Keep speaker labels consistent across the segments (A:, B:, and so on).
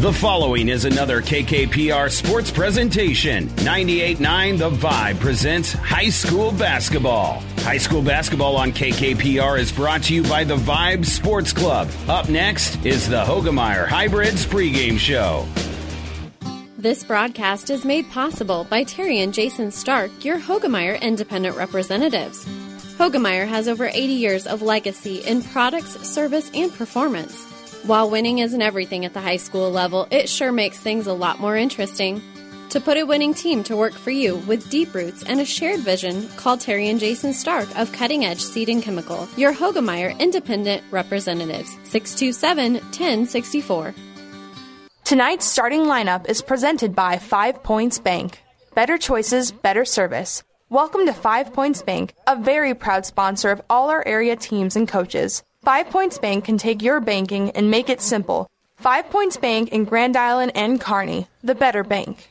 A: The following is another KKPR sports presentation. 98.9 The Vibe presents high school basketball. High school basketball on KKPR is brought to you by the Vibe Sports Club. Up next is the Hoegemeyer Hybrids pregame show.
B: This broadcast is made possible by Terry and Jason Stark, your Hoegemeyer independent representatives. Hoegemeyer has over 80 years of legacy in products, service, and performance. While winning isn't everything at the high school level, it sure makes things a lot more interesting. To put a winning team to work for you with deep roots and a shared vision, call Terry and Jason Stark of Cutting Edge Seed and Chemical, your Hoegemeyer Independent Representatives, 627 1064.
C: Tonight's starting lineup is presented by Five Points Bank. Better choices, better service. Welcome to Five Points Bank, a very proud sponsor of all our area teams and coaches. Five Points Bank can take your banking and make it simple. Five Points Bank in Grand Island and Kearney, the better bank.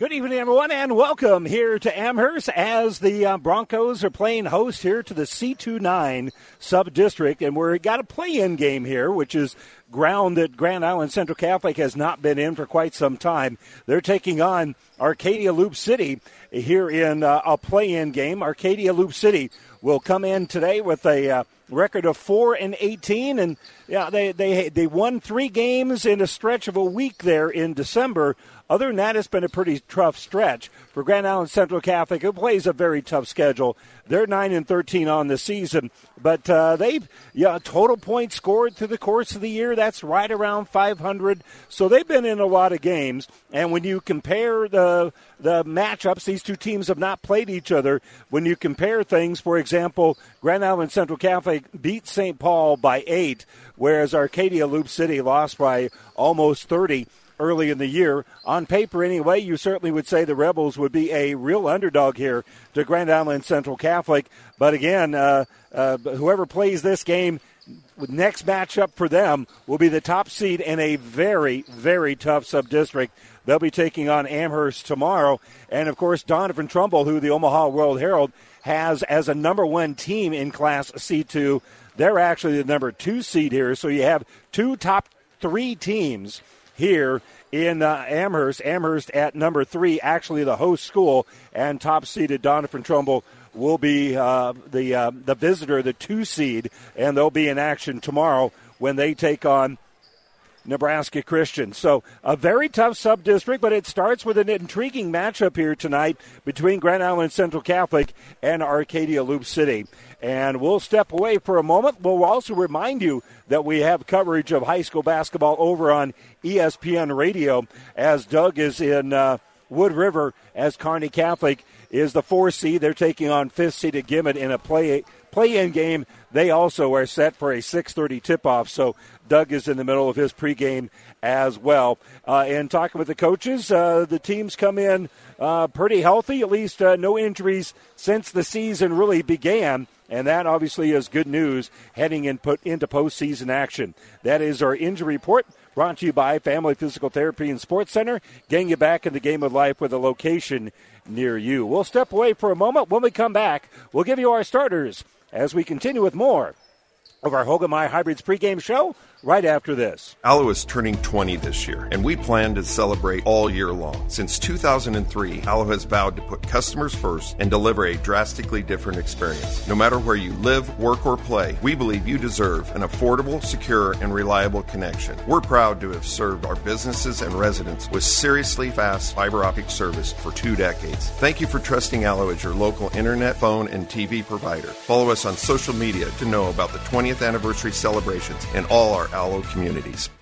D: Good evening, everyone, and welcome here to Amherst as the uh, Broncos are playing host here to the C29 sub district. And we've got a play in game here, which is ground that Grand Island Central Catholic has not been in for quite some time. They're taking on Arcadia Loup City here in uh, a play in game. Arcadia Loup City will come in today with a. Uh, record of four and eighteen, and yeah, they they they won three games in a stretch of a week there in December. Other than that, it's been a pretty tough stretch for Grand Island Central Catholic, who plays a very tough schedule. They're nine and thirteen on the season, but uh, they've yeah total points scored through the course of the year. That's right around 500. So they've been in a lot of games. And when you compare the the matchups, these two teams have not played each other. When you compare things, for example, Grand Island Central Catholic beat St. Paul by eight, whereas Arcadia Loup City lost by almost 30 early in the year. On paper, anyway, you certainly would say the Rebels would be a real underdog here to Grand Island Central Catholic. But again, uh, uh, whoever plays this game, next matchup for them will be the top seed in a very, very tough sub district. They'll be taking on Amherst tomorrow. And of course, Doniphan Trumbull, who the Omaha World Herald has as a number one team in Class C2. They're actually the number two seed here. So you have two top three teams here in uh, Amherst. Amherst at number three, actually the host school, and top seeded Doniphan Trumbull will be uh, the uh, the visitor, the two seed, and they'll be in action tomorrow when they take on Nebraska Christian. So a very tough sub district, but it starts with an intriguing matchup here tonight between Grand Island Central Catholic and Arcadia Loup City. And we'll step away for a moment. We'll also remind you that we have coverage of high school basketball over on ESPN Radio as Doug is in uh, Wood River as Kearney Catholic is the four seed. They're taking on fifth seeded Gibbon in a play play-in game. They also are set for a 6:30 tip-off. So Doug is in the middle of his pregame as well. Uh, and talking with the coaches, uh, the teams come in uh, pretty healthy. At least uh, no injuries since the season really began. And that obviously is good news heading in put into postseason action. That is our injury report brought to you by Family Physical Therapy and Sports Center, getting you back in the game of life with a location near you. We'll step away for a moment. When we come back, we'll give you our starters as we continue with more of our Hoegemeyer Hybrids pregame show right after this.
E: Allo is turning 20 this year, and we plan to celebrate all year long. Since 2003, Allo has vowed to put customers first and deliver a drastically different experience. No matter where you live, work, or play, we believe you deserve an affordable, secure, and reliable connection. We're proud to have served our businesses and residents with seriously fast fiber optic service for two decades. Thank you for trusting Allo as your local internet, phone, and TV provider. Follow us on social media to know about the 20th anniversary celebrations in all our Allo communities.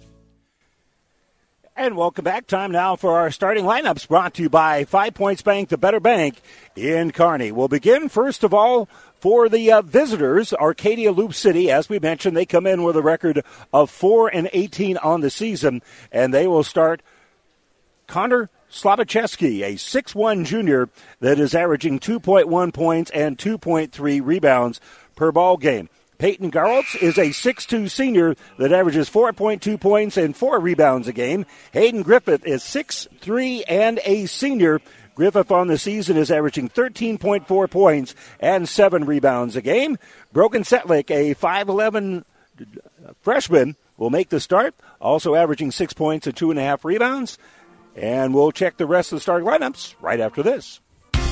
D: And welcome back. Time now for our starting lineups brought to you by Five Points Bank, the better bank in Kearney. We'll begin, first of all, For the uh, visitors, Arcadia Loup City, as we mentioned, they come in with a record of 4 and 18 on the season, and they will start Connor Slabacheski, a 6'1 junior that is averaging 2.1 points and 2.3 rebounds per ball game. Peyton Garltz is a 6'2 senior that averages 4.2 points and 4 rebounds a game. Hayden Griffith is 6'3 and a senior Griffith on the season is averaging 13.4 points and 7 rebounds a game. Brogan Setlick, a 5'11 freshman, will make the start, also averaging 6 points and 2.5 rebounds. And we'll check the rest of the starting lineups right after this.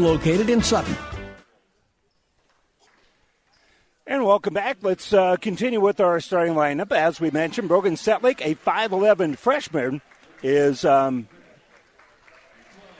F: located in Sutton.
D: And welcome back. Let's uh, continue with our starting lineup. As we mentioned, Brogan Setlick, a 5'11 freshman, is um,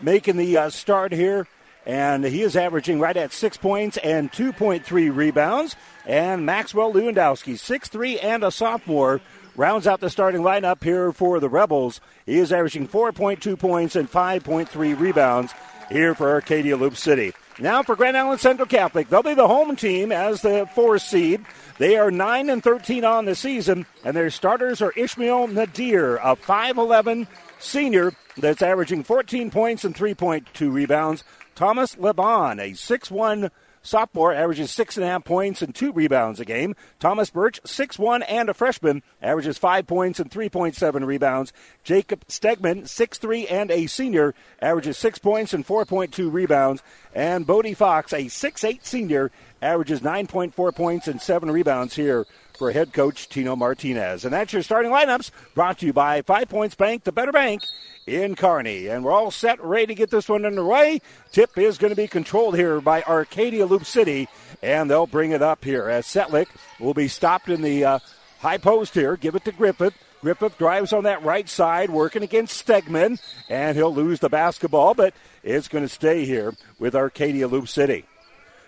D: making the uh, start here. And he is averaging right at six points and 2.3 rebounds. And Maxwell Lewandowski, 6'3 and a sophomore, rounds out the starting lineup here for the Rebels. He is averaging 4.2 points and 5.3 rebounds here for Arcadia Loup City. Now for Grand Island Central Catholic, they'll be the home team as the fourth seed. They are 9 and 13 on the season, and their starters are Ishmael Nadir, a 5'11 senior that's averaging 14 points and 3.2 rebounds. Thomas Leban, a 6'1 sophomore, averages six and a half points and two rebounds a game. Thomas Birch, six-one and a freshman, averages five points and 3.7 rebounds. Jacob Stegman, six-three and a senior, averages six points and 4.2 rebounds. And Bodie Fox, a six-eight senior, averages 9.4 points and seven rebounds here for head coach Tino Martinez. And that's your starting lineups brought to you by Five Points Bank, the better bank in Kearney. And we're all set, ready to get this one underway. Tip is going to be controlled here by Arcadia Loup City, and they'll bring it up here as Setlick will be stopped in the uh, high post here. Give it to Griffith. Griffith drives on that right side, working against Stegman, and he'll lose the basketball, but it's going to stay here with Arcadia Loup City.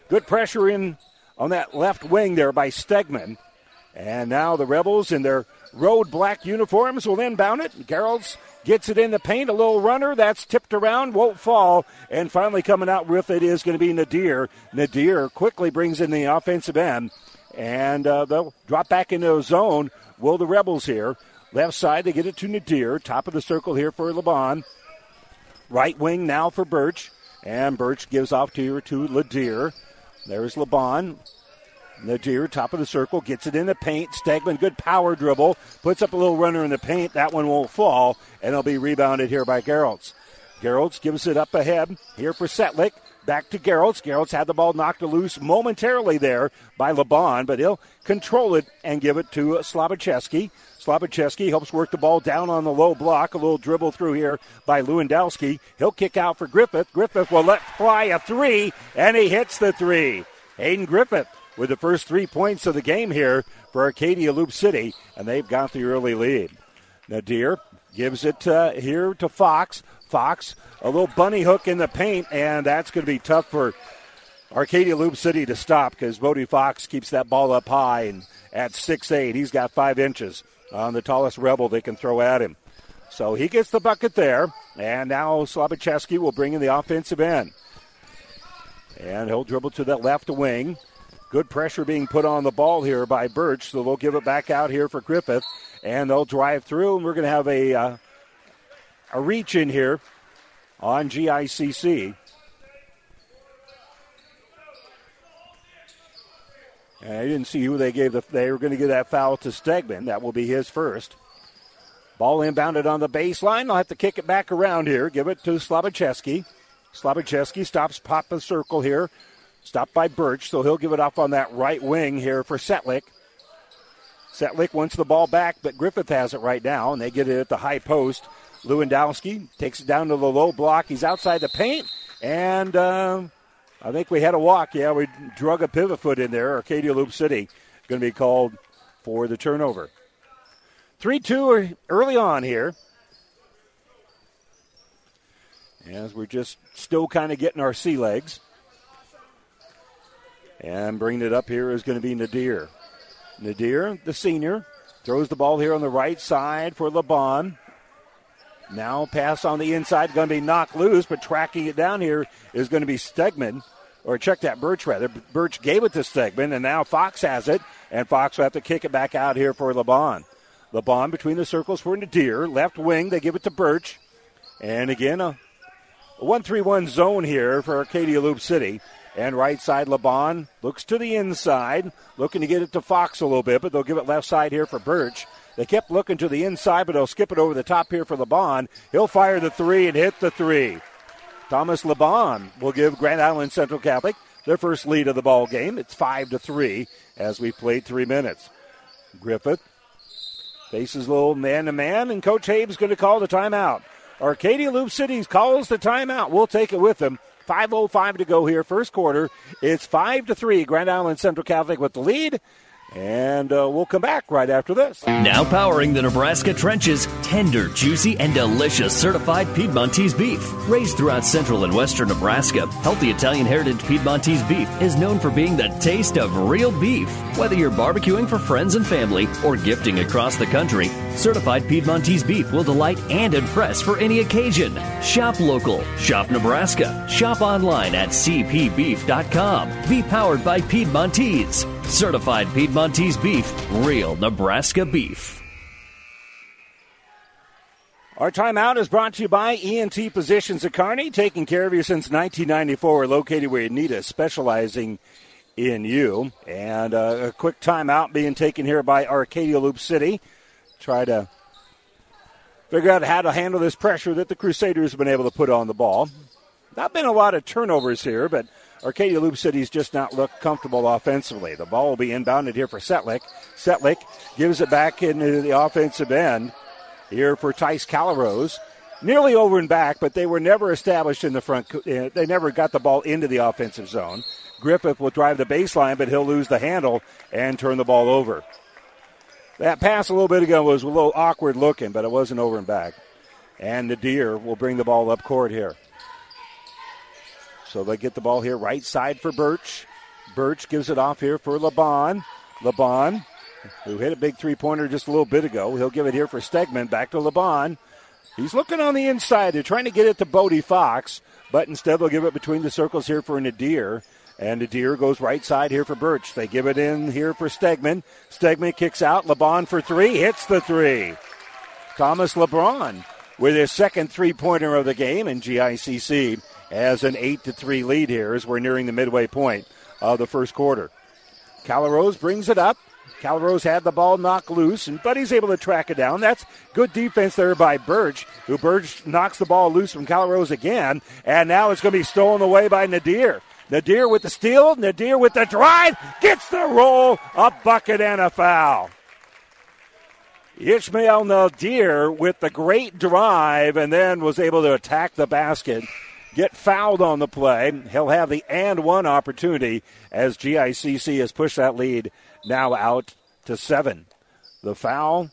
D: Good pressure in on that left wing there by Stegman. And now the Rebels in their road black uniforms will inbound it. Gerolds Gets it in the paint, a little runner that's tipped around, won't fall, and finally coming out with it is going to be Nadir. Nadir quickly brings in the offensive end, and uh, they'll drop back into a zone. Will the Rebels here? Left side, they get it to Nadir. Top of the circle here for Laban. Right wing now for Birch, and Birch gives off to, to Ladir. There's Laban. Nadir, top of the circle, gets it in the paint. Stegman, good power dribble, puts up a little runner in the paint. That one won't fall, and it'll be rebounded here by Gerolds. Gerolds gives it up ahead here for Setlick. Back to Gerolds. Gerolds had the ball knocked loose momentarily there by Laban, but he'll control it and give it to Slabacheski. Slabacheski helps work the ball down on the low block. A little dribble through here by Lewandowski. He'll kick out for Griffith. Griffith will let fly a three, and he hits the three. Aiden Griffith with the first three points of the game here for Arcadia Loup City, and they've got the early lead. Nadir gives it uh, here to Fox. Fox, a little bunny hook in the paint, and that's going to be tough for Arcadia Loup City to stop because Bodie Fox keeps that ball up high, and at six eight, he's got five inches on the tallest rebel they can throw at him. So he gets the bucket there, and now Slabacheski will bring in the offensive end. And he'll dribble to that left wing. Good pressure being put on the ball here by Birch, so they'll give it back out here for Griffith, and they'll drive through, and we're going to have a uh, a reach in here on GICC. And I didn't see who they gave the. They were going to give that foul to Stegman. That will be his first. Ball inbounded on the baseline. They'll have to kick it back around here. Give it to Slabacheski. Slabacheski stops pop the circle here. Stopped by Birch, so he'll give it off on that right wing here for Setlick. Setlick wants the ball back, but Griffith has it right now, and they get it at the high post. Lewandowski takes it down to the low block. He's outside the paint, and uh, I think we had a walk. Yeah, we drug a pivot foot in there. Arcadia Loup City going to be called for the turnover. 3 2 early on here. As we're just still kind of getting our sea legs. And bringing it up here is going to be Nadir. Nadir, the senior, throws the ball here on the right side for LeBon. Now pass on the inside, going to be knocked loose, but tracking it down here is going to be Stegman. Or check that, Birch rather. Birch gave it to Stegman, and now Fox has it, and Fox will have to kick it back out here for LeBon. LeBon between the circles for Nadir. Left wing, they give it to Birch. And again, a 1 3 1 zone here for Arcadia Loup City. And right side, LeBon looks to the inside, looking to get it to Fox a little bit, but they'll give it left side here for Birch. They kept looking to the inside, but they'll skip it over the top here for LeBon. He'll fire the three and hit the three. Thomas LeBon will give Grand Island Central Catholic their first lead of the ball game. It's five to three as we played three minutes. Griffith faces a little man to man, and Coach Habe's going to call the timeout. Arcadia Loup City calls the timeout. We'll take it with them. 5.05 to go here, first quarter. It's 5 to 3. Grand Island Central Catholic with the lead. And uh, we'll come back right after this.
G: Now powering the Nebraska trenches, tender, juicy, and delicious certified Piedmontese beef. Raised throughout central and western Nebraska, healthy Italian heritage Piedmontese beef is known for being the taste of real beef. Whether you're barbecuing for friends and family or gifting across the country, certified Piedmontese beef will delight and impress for any occasion. Shop local, shop Nebraska, shop online at cpbeef.com. Be powered by Piedmontese. Certified Piedmontese beef, real Nebraska beef.
D: Our timeout is brought to you by ENT Physicians at Kearney, taking care of you since 1994. We're located where you need us, specializing in you. And uh, a quick timeout being taken here by Arcadia Loup City. Try to figure out how to handle this pressure that the Crusaders have been able to put on the ball. Not been a lot of turnovers here, but Arcadia Loup City's just not looked comfortable offensively. The ball will be inbounded here for Setlick. Setlick gives it back into the offensive end here for Tice Calrose. Nearly over and back, but they were never established in the front. Uh, they never got the ball into the offensive zone. Griffith will drive the baseline, but he'll lose the handle and turn the ball over. That pass a little bit ago was a little awkward looking, but it wasn't over and back. And Nadir will bring the ball up court here. So they get the ball here, right side for Birch. Birch gives it off here for LeBon. LeBon, who hit a big three pointer just a little bit ago, he'll give it here for Stegman. Back to LeBon. He's looking on the inside. They're trying to get it to Bodie Fox, but instead they'll give it between the circles here for Nadir. And Nadir goes right side here for Birch. They give it in here for Stegman. Stegman kicks out. LeBon for three. Hits the three. Thomas LeBon with his second three pointer of the game in GICC as an 8 to 3 lead here as we're nearing the midway point of the first quarter. Calrose brings it up. Calrose had the ball knocked loose, and Buddy's able to track it down. That's good defense there by Birch, who Birch knocks the ball loose from Calrose again, and now it's going to be stolen away by Nadir. Nadir with the steal, Nadir with the drive, gets the roll, a bucket and a foul. Ishmael Nadir with the great drive and then was able to attack the basket get fouled on the play. He'll have the and one opportunity as GICC has pushed that lead now out to seven. The foul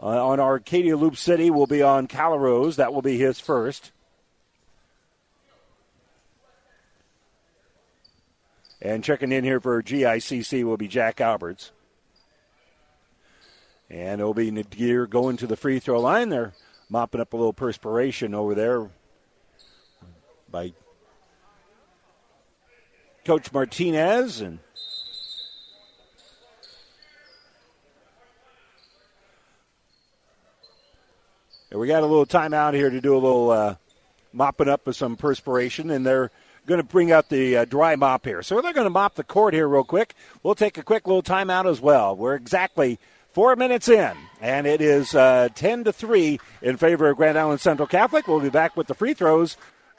D: on Arcadia Loup City will be on Calrose. That will be his first. And checking in here for GICC will be Jack Alberts. And it'll be Nadir going to the free throw line. They're mopping up a little perspiration over there by Coach Martinez and we got a little timeout here to do a little uh, mopping up of some perspiration, and they're going to bring out the uh, dry mop here. So they're going to mop the court here real quick. We'll take a quick little timeout as well. We're exactly four minutes in, and it is uh, 10 to 3 in favor of Grand Island Central Catholic. We'll be back with the free throws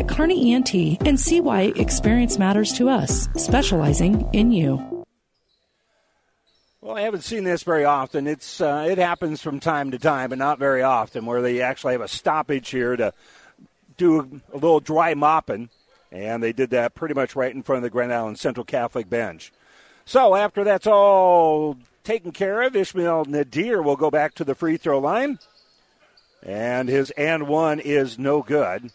H: at Kearney ENT and see why experience matters to us, specializing in you.
D: Well, I haven't seen this very often. It's uh, it happens from time to time, but not very often, where they actually have a stoppage here to do a little dry mopping, and they did that pretty much right in front of the Grand Island Central Catholic bench. So after that's all taken care of, Ishmael Nadir will go back to the free throw line, and his and one is no good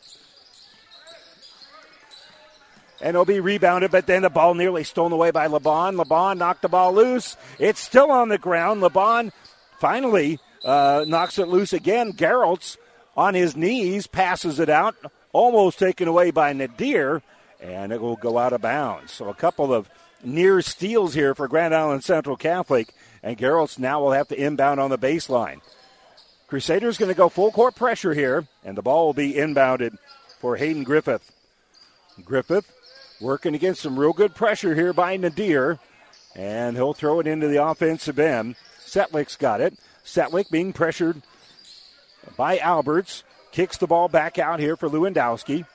D: and it'll be rebounded, but then the ball nearly stolen away by LeBon. LeBon knocked the ball loose. It's still on the ground. LeBon finally uh, knocks it loose again. Gerolds on his knees, passes it out, almost taken away by Nadir, and it will go out of bounds. So a couple of near steals here for Grand Island Central Catholic, and Gerolds now will have to inbound on the baseline. Crusaders going to go full court pressure here, and the ball will be inbounded for Hayden Griffith. Griffith working against some real good pressure here by Nadir. And he'll throw it into the offensive end. Setlick's got it. Setlick being pressured by Alberts. Kicks the ball back out here for Lewandowski.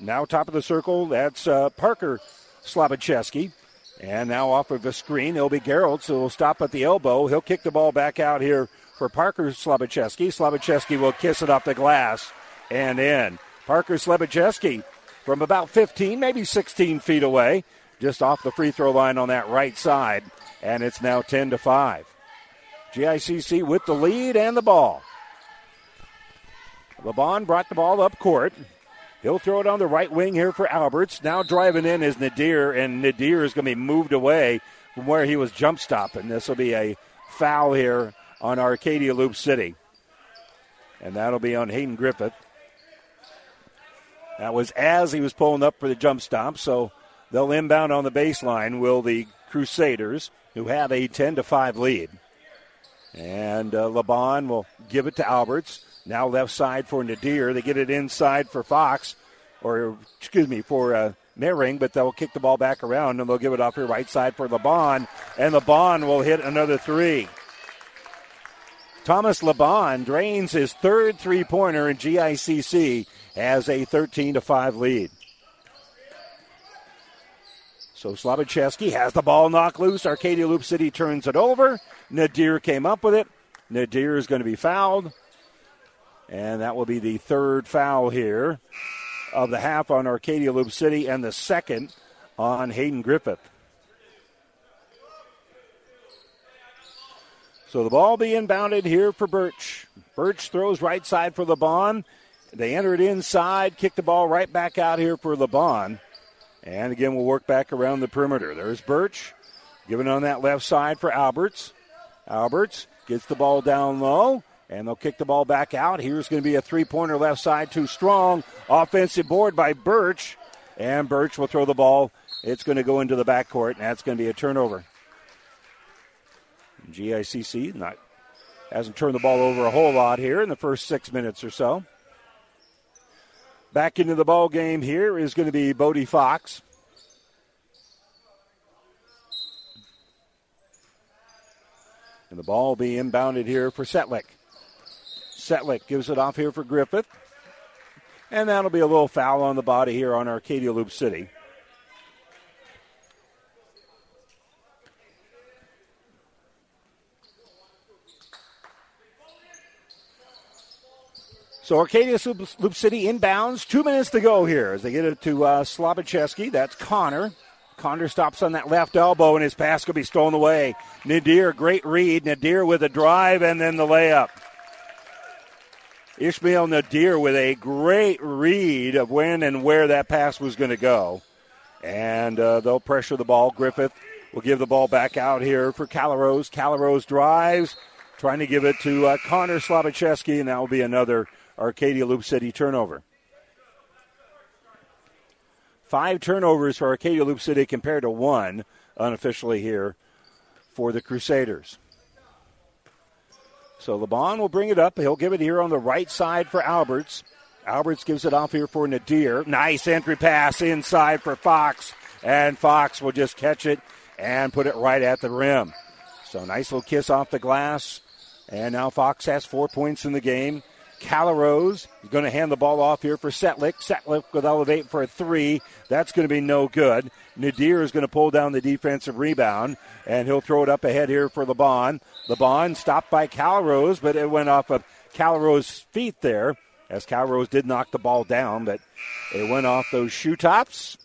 D: Now top of the circle, that's uh, Parker Slabacheski. And now off of a screen, it'll be Gerald, so he'll stop at the elbow. He'll kick the ball back out here for Parker Slabacheski. Slabacheski will kiss it off the glass and in. Parker Slabacheski from about 15, maybe 16 feet away, just off the free throw line on that right side. And it's now 10 to 5. GICC with the lead and the ball. LeBon brought the ball up court. He'll throw it on the right wing here for Alberts. Now driving in is Nadir, and Nadir is going to be moved away from where he was jump stopping. This will be a foul here on Arcadia Loup City. And that'll be on Hayden Griffith. That was as he was pulling up for the jump stop, so they'll inbound on the baseline. Will the Crusaders, who have a 10 to 5 lead. And uh, Laban will give it to Alberts. Now left side for Nadir. They get it inside for Fox, or excuse me, for uh, Mehring, but they'll kick the ball back around and they'll give it off here right side for Laban. And Laban will hit another three. Thomas Laban drains his third three pointer in GICC has a 13 to 5 lead. So Slabacheski has the ball knocked loose. Arcadia Loup City turns it over. Nadir came up with it. Nadir is going to be fouled. And that will be the third foul here of the half on Arcadia Loup City and the second on Hayden Griffith. So the ball being bounded here for Birch. Birch throws right side for the bond. They enter it inside, kick the ball right back out here for LeBon. And again, we'll work back around the perimeter. There's Birch giving on that left side for Alberts. Alberts gets the ball down low, and they'll kick the ball back out. Here's going to be a three pointer left side, too strong. Offensive board by Birch, and Birch will throw the ball. It's going to go into the backcourt, and that's going to be a turnover. GICC not hasn't turned the ball over a whole lot here in the first six minutes or so. Back into the ball game here is going to be Bodie Fox. And the ball be inbounded here for Setlick. Setlick gives it off here for Griffith. And that'll be a little foul on the body here on Arcadia Loup City. So Arcadia Loup City inbounds. Two minutes to go here as they get it to uh. That's Connor. Connor stops on that left elbow, and his pass could be stolen away. Nadir, great read. Nadir with a drive and then the layup. Ishmael Nadir with a great read of when and where that pass was going to go. And uh, they'll pressure the ball. Griffith will give the ball back out here for Calaros. Calaros drives, trying to give it to uh, Connor Slobachevsky, and that will be another Arcadia Loup City turnover. Five turnovers for Arcadia Loup City compared to one unofficially here for the Crusaders. So LeBon will bring it up. He'll give it here on the right side for Alberts. Alberts gives it off here for Nadir. Nice entry pass inside for Fox. And Fox will just catch it and put it right at the rim. So nice little kiss off the glass. And now Fox has four points in the game. Calarose is going to hand the ball off here for Setlick. Setlick with elevate for a three. That's going to be no good. Nadir is going to pull down the defensive rebound, and he'll throw it up ahead here for LeBon. LeBon stopped by Calarose, but it went off of Calarose's feet there, as Calarose did knock the ball down, but it went off those shoe tops.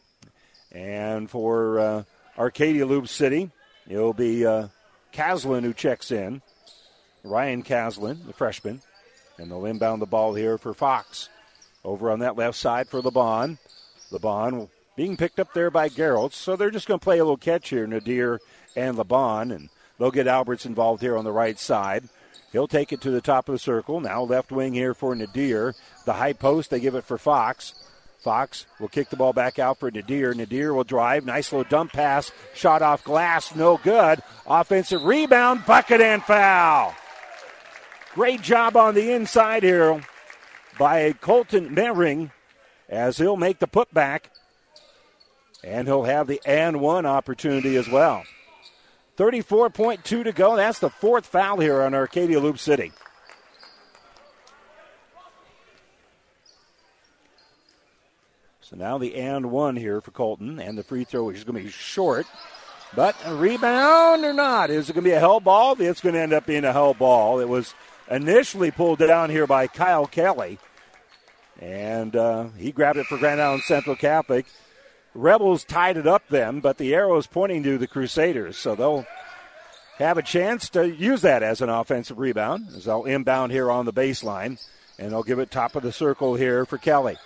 D: And for uh, Arcadia Loup City, it'll be uh, Caslin who checks in. Ryan Caslin, the freshman. And they'll inbound the ball here for Fox. Over on that left side for LeBon. LeBon being picked up there by Gerolds. So they're just going to play a little catch here, Nadir and LeBon. And they'll get Alberts involved here on the right side. He'll take it to the top of the circle. Now left wing here for Nadir. The high post, they give it for Fox. Fox will kick the ball back out for Nadir. Nadir will drive. Nice little dump pass. Shot off glass. No good. Offensive rebound. Bucket and foul. Great job on the inside here by Colton Mehring as he'll make the putback. And he'll have the and one opportunity as well. 34.2 to go. That's the fourth foul here on Arcadia Loup City. So now the and one here for Colton, and the free throw is going to be short. But a rebound or not? Is it going to be a hell ball? It's going to end up being a hell ball. It was initially pulled down here by Kyle Kelly. And uh, he grabbed it for Grand Island Central Catholic. Rebels tied it up then, but the arrow is pointing to the Crusaders. So they'll have a chance to use that as an offensive rebound as they'll inbound here on the baseline. And they'll give it top of the circle here for Kelly.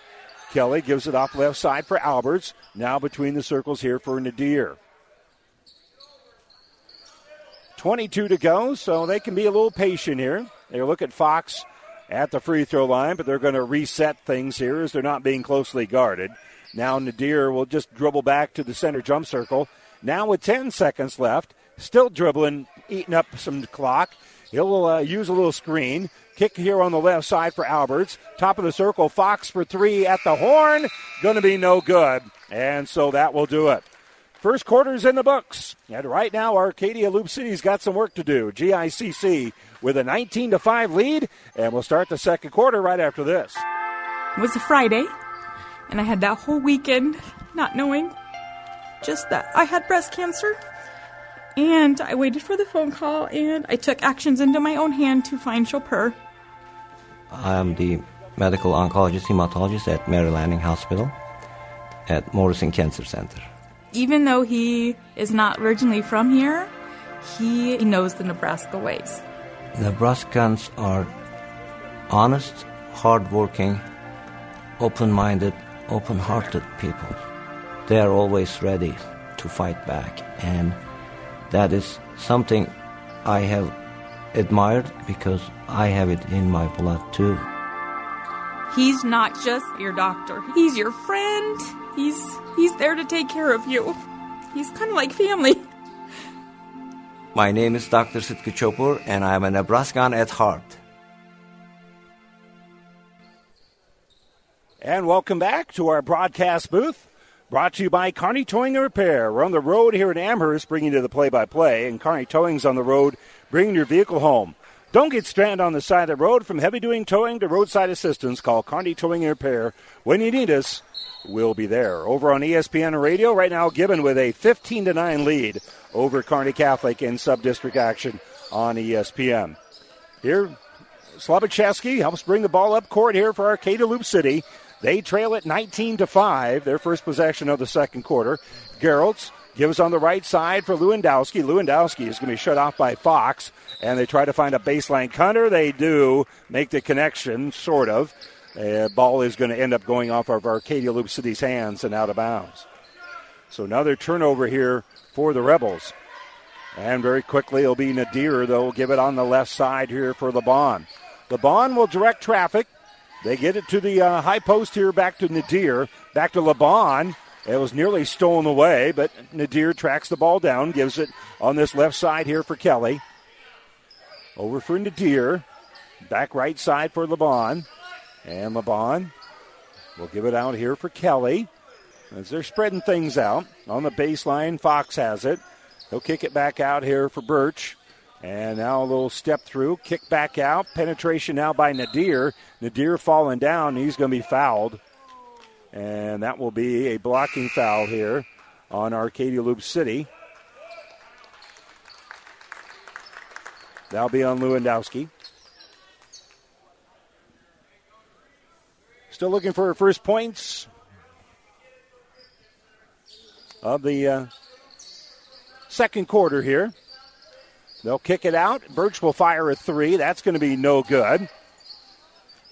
D: Kelly gives it off left side for Alberts. Now between the circles here for Nadir. 22 to go, so they can be a little patient here. They look at Fox at the free throw line, but they're going to reset things here as they're not being closely guarded. Now Nadir will just dribble back to the center jump circle. Now with 10 seconds left, still dribbling, eating up some clock. He'll uh, use a little screen. Kick here on the left side for Alberts. Top of the circle, Fox for three at the horn. Going to be no good. And so that will do it. First quarter's in the books. And right now, Arcadia Loup City's got some work to do. GICC with a 19 to 5 lead, and we'll start the second quarter right after this.
I: It was a Friday, and I had that whole weekend not knowing just that I had breast cancer. And I waited for the phone call, and I took actions into my own hand to find Copur.
J: I'm the medical oncologist hematologist at Mary Lanning Hospital at Morrison Cancer Center.
I: Even though he is not originally from here, he knows the Nebraska ways.
J: Nebraskans are honest, hardworking, open minded, open hearted people. They are always ready to fight back, and that is something I have admired because I have it in my blood too.
I: He's not just your doctor. He's your friend. He's he's there to take care of you. He's kind of like family.
J: My name is Dr. Sitki Copur, and I am a Nebraskan at heart.
D: And welcome back to our broadcast booth. Brought to you by Kearney Towing and Repair. We're on the road here in Amherst, bringing you the play-by-play, and Kearney Towing's on the road, bringing your vehicle home. Don't get stranded on the side of the road. From heavy-duty towing to roadside assistance, call Kearney Towing and Repair. When you need us, we'll be there. Over on ESPN Radio right now, Gibbon with a 15 to 9 lead over Kearney Catholic in sub-district action on ESPN. Here, Slobachevsky helps bring the ball up court here for Arcadia Loup City. They trail it 19 to 5, their first possession of the second quarter. Gerolds Gives on the right side for Lewandowski. Lewandowski is going to be shut off by Fox, and they try to find a baseline cutter. They do make the connection, sort of. Uh, ball is going to end up going off of Arcadia Loup City's hands and out of bounds. So another turnover here for the Rebels. And very quickly it'll be Nadir. They'll give it on the left side here for LeBon. LeBon will direct traffic. They get it to the uh, high post here back to Nadir. Back to LeBon. It was nearly stolen away, but Nadir tracks the ball down, gives it on this left side here for Kelly. Over for Nadir. Back right side for LeBon. And LeBon will give it out here for Kelly. As they're spreading things out on the baseline, Fox has it. He'll kick it back out here for Birch. And now a little step through, kick back out. Penetration now by Nadir. Nadir falling down. He's going to be fouled. And that will be a blocking foul here on Arcadia Loup City. That'll be on Lewandowski. Still looking for her first points of the uh, second quarter here. They'll kick it out. Birch will fire a three. That's going to be no good.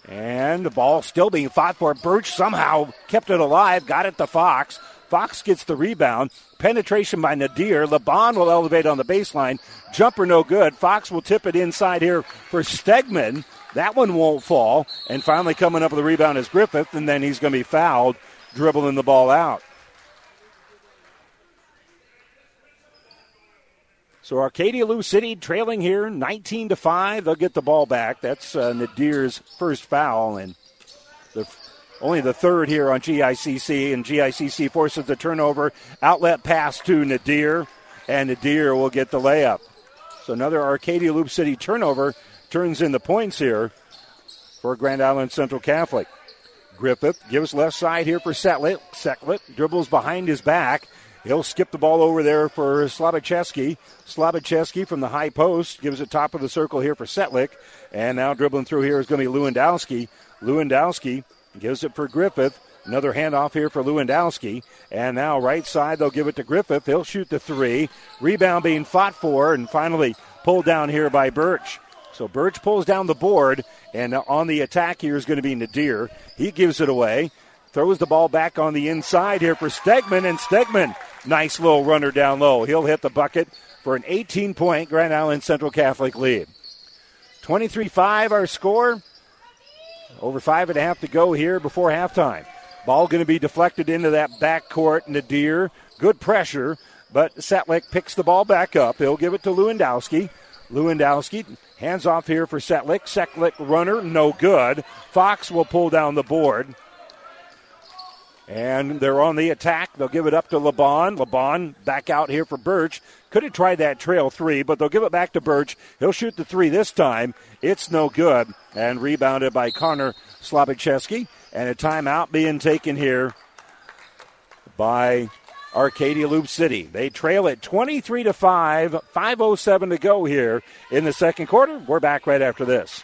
D: And the ball still being fought for. Birch somehow kept it alive, got it to Fox. Fox gets the rebound. Penetration by Nadir. LeBon will elevate on the baseline. Jumper no good. Fox will tip it inside here for Stegman. That one won't fall. And finally coming up with the rebound is Griffith, and then he's going to be fouled, dribbling the ball out. So Arcadia Loup City trailing here 19 to 5. They'll get the ball back. That's uh, Nadir's first foul and the, only the third here on GICC and GICC forces the turnover. Outlet pass to Nadir and Nadir will get the layup. So another Arcadia Loup City turnover turns in the points here for Grand Island Central Catholic. Griffith gives left side here for Setlet. Setlet dribbles behind his back He'll skip the ball over there for Slabacheski. Slabacheski from the high post gives it top of the circle here for Setlick. And now dribbling through here is going to be Lewandowski. Lewandowski gives it for Griffith. Another handoff here for Lewandowski. And now right side, they'll give it to Griffith. He'll shoot the three. Rebound being fought for and finally pulled down here by Birch. So Birch pulls down the board, and uh, on the attack here is going to be Nadir. He gives it away. Throws the ball back on the inside here for Stegman, and Stegman Nice little runner down low. He'll hit the bucket for an 18 point Grand Island Central Catholic lead. 23 5 our score. Over five and a half to go here before halftime. Ball going to be deflected into that back court. Nadir, good pressure, but Setlick picks the ball back up. He'll give it to Lewandowski. Lewandowski hands off here for Setlick. Setlick runner, no good. Fox will pull down the board. And they're on the attack. They'll give it up to LeBon. LeBon back out here for Birch. Could have tried that trail three, but they'll give it back to Birch. He'll shoot the three this time. It's no good. And rebounded by Connor Slabicheski. And a timeout being taken here by Arcadia Loup City. They trail it 23 to 5, 507 to go here in the second quarter. We're back right after this.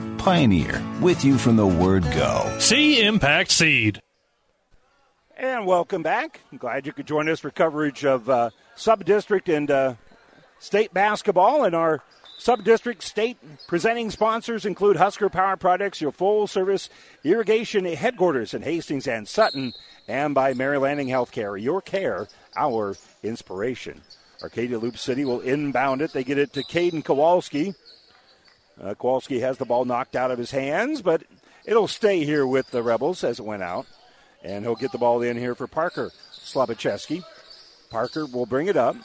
K: Pioneer, with you from the word go.
L: See Impact Seed.
D: And welcome back. I'm glad you could join us for coverage of uh, sub district and uh, state basketball. And our sub district state presenting sponsors include Husker Power Products, your full service irrigation headquarters in Hastings and Sutton, and by Mary Lanning Healthcare. Your care, our inspiration. Arcadia Loup City will inbound it. They get it to Caden Kowalski. Uh, Kowalski has the ball knocked out of his hands, but it'll stay here with the Rebels as it went out. And he'll get the ball in here for Parker Slabacheski. Parker will bring it up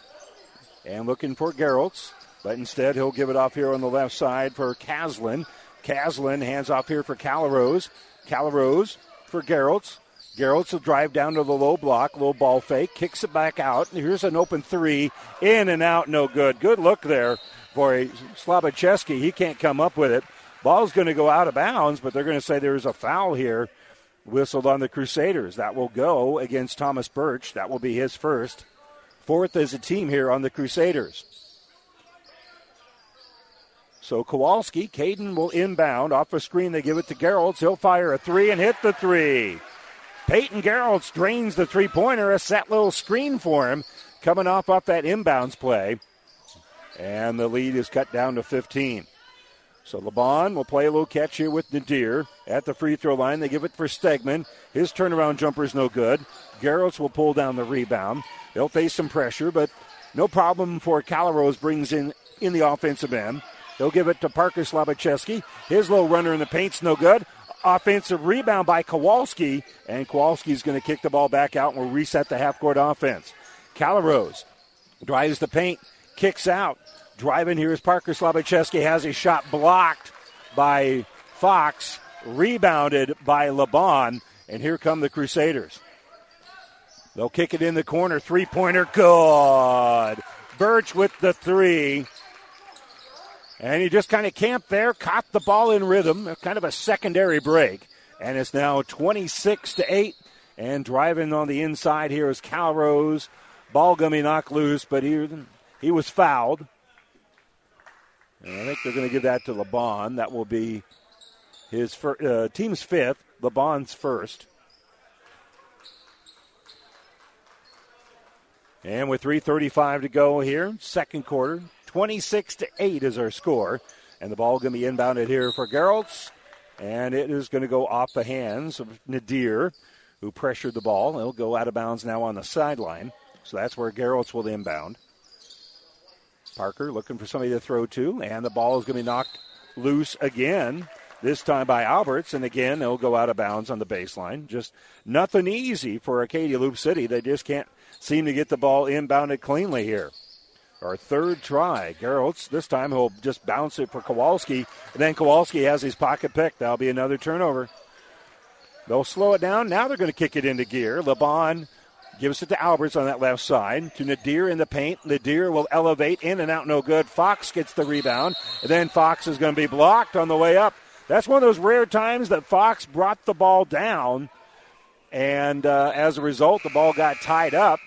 D: and looking for Gerolds, but instead he'll give it off here on the left side for Caslin. Caslin hands off here for Calarose. Calarose for Gerolds. Gerolds will drive down to the low block, low ball fake, kicks it back out. Here's an open three, in and out, no good. Good look there for a Slabacheski. He can't come up with it. Ball's going to go out of bounds, but they're going to say there's a foul here whistled on the Crusaders. That will go against Thomas Birch. That will be his first. Fourth as a team here on the Crusaders. So Kowalski, Caden will inbound. Off a screen, they give it to Gerolds. He'll fire a three and hit the three. Peyton Gerolds drains the three pointer. A set little screen for him coming off off that inbounds play. And the lead is cut down to 15. So LeBon will play a little catch here with Nadir at the free throw line. They give it for Stegman. His turnaround jumper is no good. Garros will pull down the rebound. They'll face some pressure, but no problem for Calrose brings in in the offensive end. They'll give it to Parker Slabacheski. His low runner in the paint's no good. Offensive rebound by Kowalski, and Kowalski's going to kick the ball back out and will reset the half court offense. Calrose drives the paint, kicks out. Driving here is Parker Slabacheski has his shot blocked by Fox, rebounded by LeBon, and here come the Crusaders. They'll kick it in the corner, three pointer, good. Birch with the three. And he just kind of camped there, caught the ball in rhythm, kind of a secondary break. And it's now 26 to 8. And driving on the inside here is Calrose. Ball gummy knocked loose, but he, he was fouled. And I think they're going to give that to LeBon. That will be his fir- uh, team's fifth, LeBon's first. And with 3:35 to go here, second quarter, 26 to 8 is our score, and the ball going to be inbounded here for Gerolds, and it is going to go off the hands of Nadir, who pressured the ball. It'll go out of bounds now on the sideline, so that's where Gerolds will inbound. Parker looking for somebody to throw to, and the ball is going to be knocked loose again. This time by Alberts, and again they'll go out of bounds on the baseline. Just nothing easy for Arcadia Loup City. They just can't seem to get the ball inbounded cleanly here. Our third try. Gerolds, this time he'll just bounce it for Kowalski, and then Kowalski has his pocket pick. That'll be another turnover. They'll slow it down. Now they're going to kick it into gear. LeBon gives it to Alberts on that left side. To Nadir in the paint. Nadir will elevate in and out, no good. Fox gets the rebound, and then Fox is going to be blocked on the way up. That's one of those rare times that Fox brought the ball down, and uh, as a result, the ball got tied up.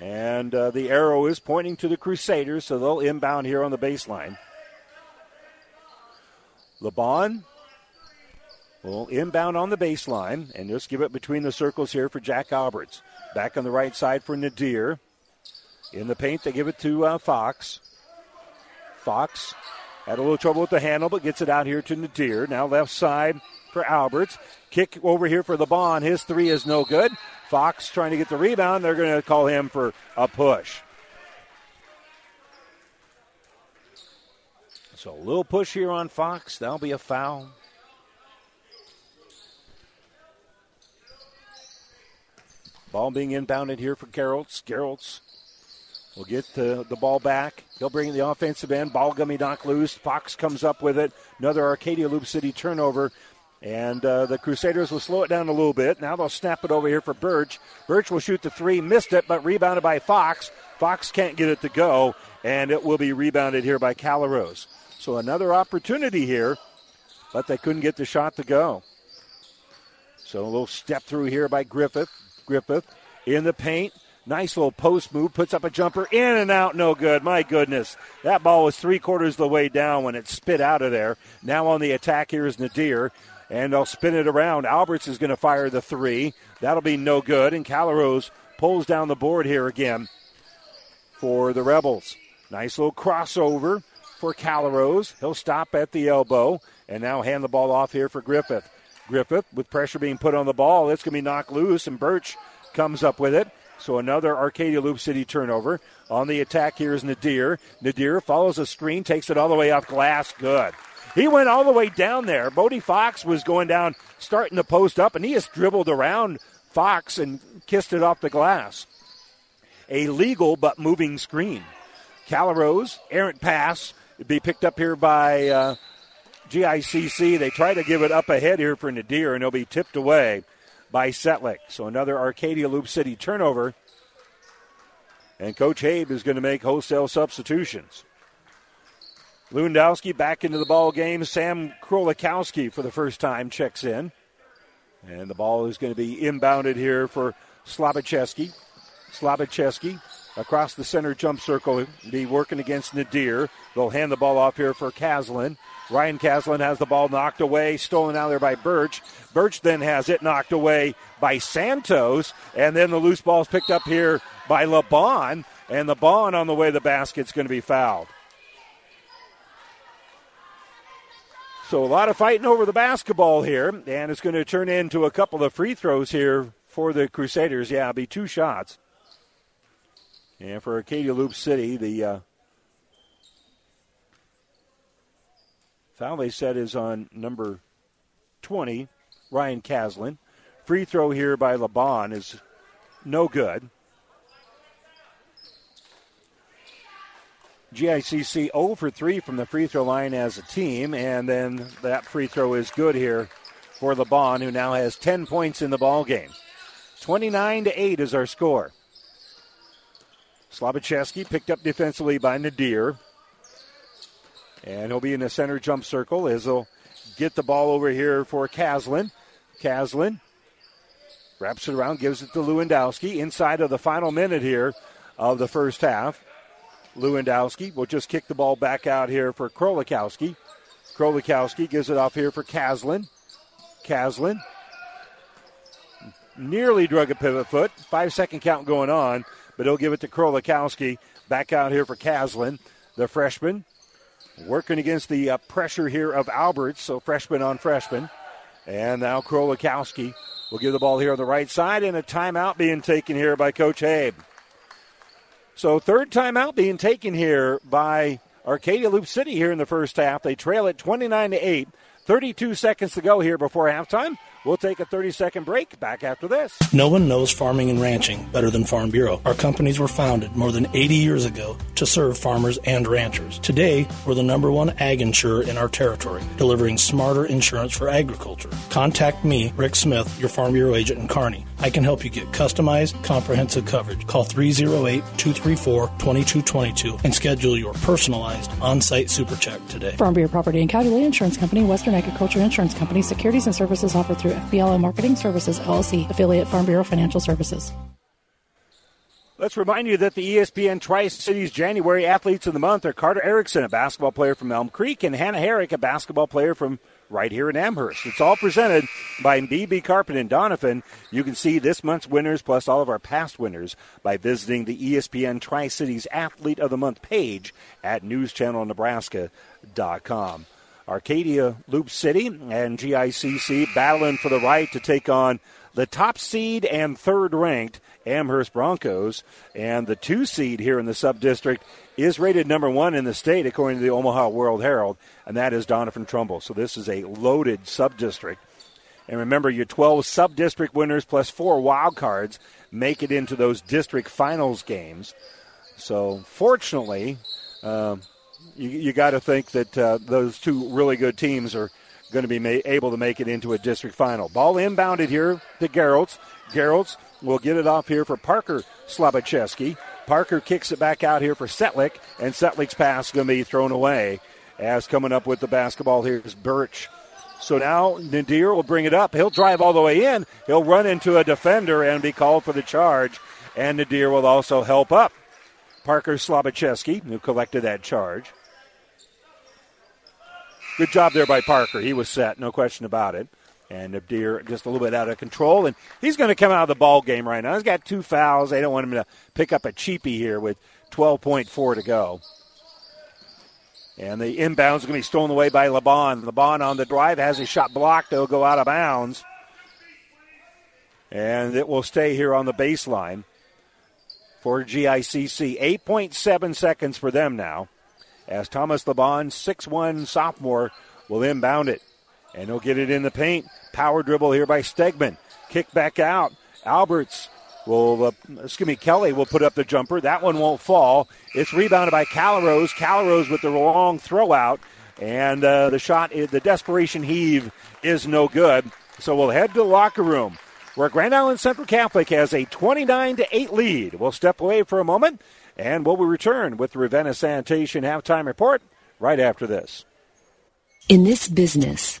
D: And uh, the arrow is pointing to the Crusaders, so they'll inbound here on the baseline. LeBon will inbound on the baseline and just give it between the circles here for Jack Alberts. Back on the right side for Nadir. In the paint, they give it to uh, Fox. Fox had a little trouble with the handle, but gets it out here to Nadir. Now left side for Alberts. Kick over here for LeBon. His three is no good. Fox trying to get the rebound. They're going to call him for a push. So a little push here on Fox. That'll be a foul. Ball being inbounded here for Gerolds. Gerolds will get the, the ball back. He'll bring the offensive end. Ball gummy knock loose. Fox comes up with it. Another Arcadia Loup City turnover. And uh, the Crusaders will slow it down a little bit. Now they'll snap it over here for Birch. Birch will shoot the three, missed it, but rebounded by Fox. Fox can't get it to go, and it will be rebounded here by Calrose. So another opportunity here, but they couldn't get the shot to go. So a little step through here by Griffith. Griffith in the paint. Nice little post move, puts up a jumper, in and out, no good. My goodness. That ball was three quarters of the way down when it spit out of there. Now on the attack here is Nadir and they'll spin it around. Alberts is going to fire the three. That'll be no good. And Calrose pulls down the board here again for the Rebels. Nice little crossover for Calrose. He'll stop at the elbow and now hand the ball off here for Griffith. Griffith, with pressure being put on the ball, it's going to be knocked loose, and Birch comes up with it. So another Arcadia Loup City turnover. On the attack here is Nadir. Nadir follows a screen, takes it all the way off glass. Good. He went all the way down there. Bodie Fox was going down, starting to post up, and he just dribbled around Fox and kissed it off the glass. A legal but moving screen. Calrose, errant pass, be picked up here by uh, GICC. They try to give it up ahead here for Nadir, and it'll be tipped away by Setlick. So another Arcadia Loup City turnover. And Coach Habe is going to make wholesale substitutions. Lewandowski back into the ball game. Sam Krolikowski for the first time checks in. And the ball is going to be inbounded here for Slabacheski. Slabacheski across the center jump circle, be working against Nadir. They'll hand the ball off here for Caslin. Ryan Caslin has the ball knocked away, stolen out there by Birch. Birch then has it knocked away by Santos, and then the loose ball is picked up here by LeBon, and ball on the way to the basket's going to be fouled. So a lot of fighting over the basketball here, and it's going to turn into a couple of free throws here for the Crusaders. Yeah, it'll be two shots. And for Arcadia Loup City, the uh, foul they said is on number 20, Ryan Caslin. Free throw here by LeBon is no good. GICC 0 for 3 from the free throw line as a team, and then that free throw is good here for LeBon, who now has 10 points in the ball game. 29 to 8 is our score. Slabacheski picked up defensively by Nadir. And he'll be in the center jump circle as he'll get the ball over here for Kaslin. Kaslin wraps it around, gives it to Lewandowski inside of the final minute here of the first half. Lewandowski will just kick the ball back out here for Krolikowski. Krolikowski gives it off here for Kaslin. Kaslin nearly drug a pivot foot. Five second count going on, but he'll give it to Krolikowski. Back out here for Caslin, the freshman. Working against the uh, pressure here of Alberts, so freshman on freshman. And now Krolikowski will give the ball here on the right side, and a timeout being taken here by Coach Habe. So third timeout being taken here by Arcadia Loup City here in the first half. They trail it 29 to 8. 32 seconds to go here before halftime. We'll take a 30 second break. Back after this.
M: No one knows farming and ranching better than Farm Bureau. Our companies were founded more than 80 years ago to serve farmers and ranchers. Today, we're the number one ag insurer in our territory, delivering smarter insurance for agriculture. Contact me, Rick Smith, your Farm Bureau agent in Kearney. I can help you get customized, comprehensive coverage. Call 308 234 2222 and schedule your personalized on site super check today.
H: Farm Bureau Property and Casualty Insurance Company, Western Agriculture Insurance Company, securities and services offered through FBLO Marketing Services, LLC, affiliate Farm Bureau Financial Services.
D: Let's remind you that the ESPN Tri Cities January Athletes of the Month are Carter Erickson, a basketball player from Elm Creek, and Hannah Herrick, a basketball player from right here in Amherst. It's all presented by BB Carpet and Doniphan. You can see this month's winners plus all of our past winners by visiting the ESPN Tri Cities Athlete of the Month page at newschannelnebraska.com. Arcadia Loup City and GICC battling for the right to take on the top seed and third ranked Amherst Broncos. And the two seed here in the sub district is rated number one in the state, according to the Omaha World Herald, and that is Doniphan Trumbull. So this is a loaded sub district. And remember, your 12 sub district winners plus four wild cards make it into those district finals games. So fortunately, um, you, you got to think that uh, those two really good teams are going to be ma- able to make it into a district final. Ball inbounded here to Gerolds. Gerolds will get it off here for Parker Slabacheski. Parker kicks it back out here for Setlick, and Setlick's pass going to be thrown away. As coming up with the basketball here is Birch. So now Nadir will bring it up. He'll drive all the way in. He'll run into a defender and be called for the charge. And Nadir will also help up Parker Slabacheski, who collected that charge. Good job there by Parker. He was set, no question about it. And Nadir just a little bit out of control, and he's going to come out of the ball game right now. He's got two fouls. They don't want him to pick up a cheapie here with 12.4 to go. And the inbounds is going to be stolen away by LeBon. LeBon on the drive has his shot blocked. It'll go out of bounds. And it will stay here on the baseline for GICC. 8.7 seconds for them now. As Thomas LeBon, 6'1 sophomore, will inbound it. And he'll get it in the paint. Power dribble here by Stegman. Kick back out. Alberts will, uh, excuse me, Kelly will put up the jumper. That one won't fall. It's rebounded by Calaros. Calaros with the long throw out. And uh, the shot, the desperation heave is no good. So we'll head to the locker room. where Grand Island Central Catholic has a 29 to 8 lead. We'll step away for a moment and we'll return with the Ravenna Sanitation halftime report right after this.
N: In this business,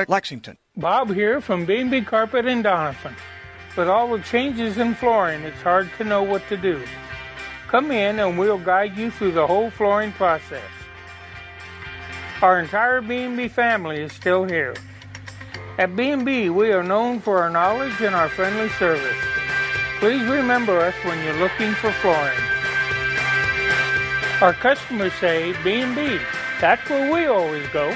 O: Lexington.
P: Bob here from B&B Carpet in Doniphan. With all the changes in flooring, it's hard to know what to do. Come in and we'll guide you through the whole flooring process. Our entire B&B family is still here. At B&B, we are known for our knowledge and our friendly service. Please remember us when you're looking for flooring. Our customers say B&B. That's where we always go.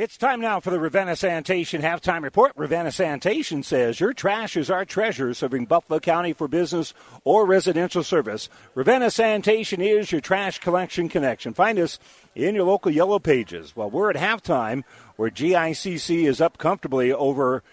D: It's time now for the Ravenna Sanitation halftime report. Ravenna Sanitation says your trash is our treasure, serving Buffalo County for business or residential service. Ravenna Sanitation is your trash collection connection. Find us in your local yellow pages. Well, we're at halftime where GICC is up comfortably over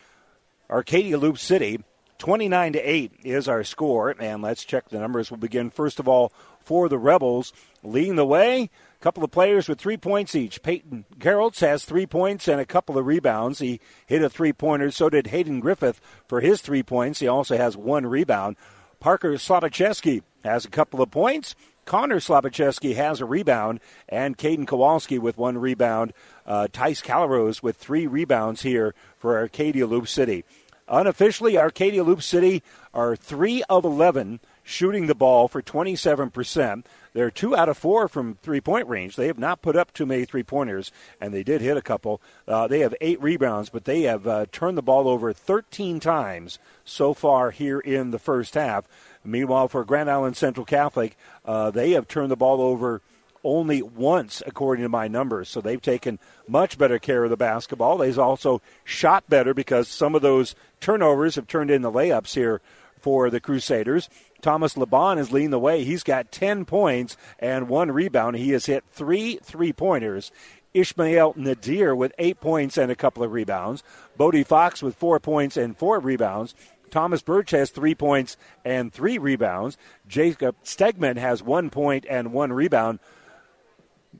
D: Arcadia Loup City. 29 to 8 is our score, and let's check the numbers. We'll begin first of all for the Rebels. Leading the way, couple of players with three points each. Peyton Gerolds has three points and a couple of rebounds. He hit a three pointer. So did Hayden Griffith for his three points. He also has one rebound. Parker Slabacheski has a couple of points. Connor Slabacheski has a rebound, and Caden Kowalski with one rebound. Uh, Tice Calrose with three rebounds here for Arcadia Loup City. Unofficially, Arcadia Loup City are 3 of 11 shooting the ball for 27%. They're two out of four from three point range. They have not put up too many three pointers, and they did hit a couple. Uh, they have eight rebounds, but they have uh, turned the ball over 13 times so far here in the first half. Meanwhile, for Grand Island Central Catholic, uh, they have turned the ball over only once, according to my numbers. So they've taken much better care of the basketball. They've also shot better because some of those turnovers have turned into layups here for the Crusaders. Thomas LeBon is leading the way. He's got 10 points and one rebound. He has hit three three pointers. Ishmael Nadir with eight points and a couple of rebounds. Bodie Fox with four points and four rebounds. Thomas Birch has three points and three rebounds. Jacob Stegman has one point and one rebound.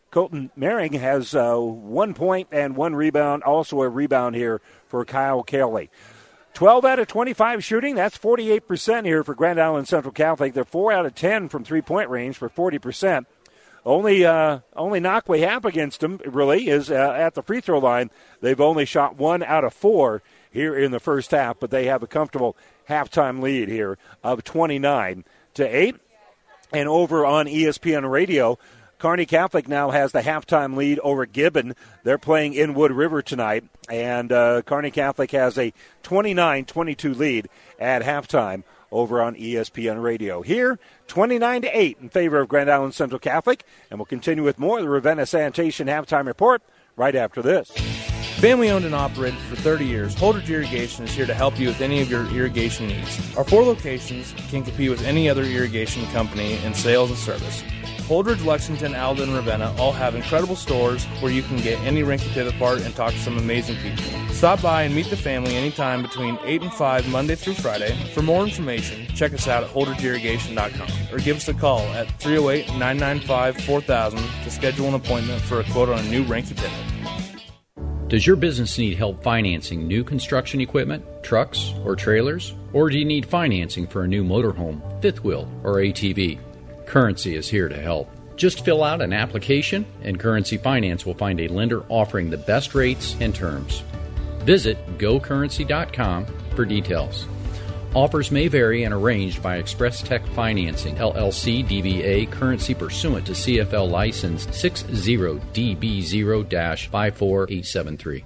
D: Colton Mering has uh, one point and one rebound, also a rebound here for Kyle Kelly. 12 out of 25 shooting, that's 48% here for Grand Island Central Catholic. They're 4 out of 10 from three point range for 40%. Only uh, only knock we have against them, really, is uh, at the free throw line. They've only shot one out of four here in the first half, but they have a comfortable halftime lead here of 29 to 8. And over on ESPN Radio, Kearney Catholic now has the halftime lead over Gibbon. They're playing in Wood River tonight, and uh, Kearney Catholic has a 29 22 lead at halftime over on ESPN Radio. Here, 29 to 8 in favor of Grand Island Central Catholic, and we'll continue with more of the Ravenna Sanitation halftime report right after this.
Q: Family owned and operated for 30 years, Holdrege Irrigation is here to help you with any of your irrigation needs. Our four locations can compete with any other irrigation company in sales and service. Holdrege, Lexington, Alden, and Ravenna all have incredible stores where you can get any Reinke Pivot part and talk to some amazing people. Stop by and meet the family anytime between 8 and 5 Monday through Friday. For more information, check us out at holdridgeirrigation.com or give us a call at 308 995 4000 to schedule an appointment for a quote on a new Reinke Pivot.
R: Does your business need help financing new construction equipment, trucks, or trailers? Or do you need financing for a new motorhome, fifth wheel, or ATV? Currency is here to help. Just fill out an application, and Currency Finance will find a lender offering the best rates and terms. Visit gocurrency.com for details. Offers may vary and arranged by Express Tech Financing, LLC DBA, currency pursuant to CFL license 60DB0 54873.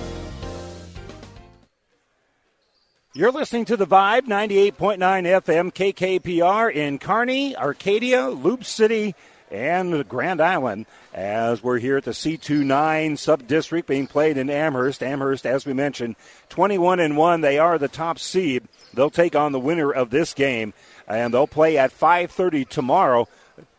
D: You're listening to the Vibe 98.9 FM KKPR in Kearney, Arcadia, Loup City, and Grand Island as we're here at the C29 sub district being played in Amherst. Amherst, as we mentioned, 21 and 1. They are the top seed. They'll take on the winner of this game, and they'll play at 5:30 tomorrow.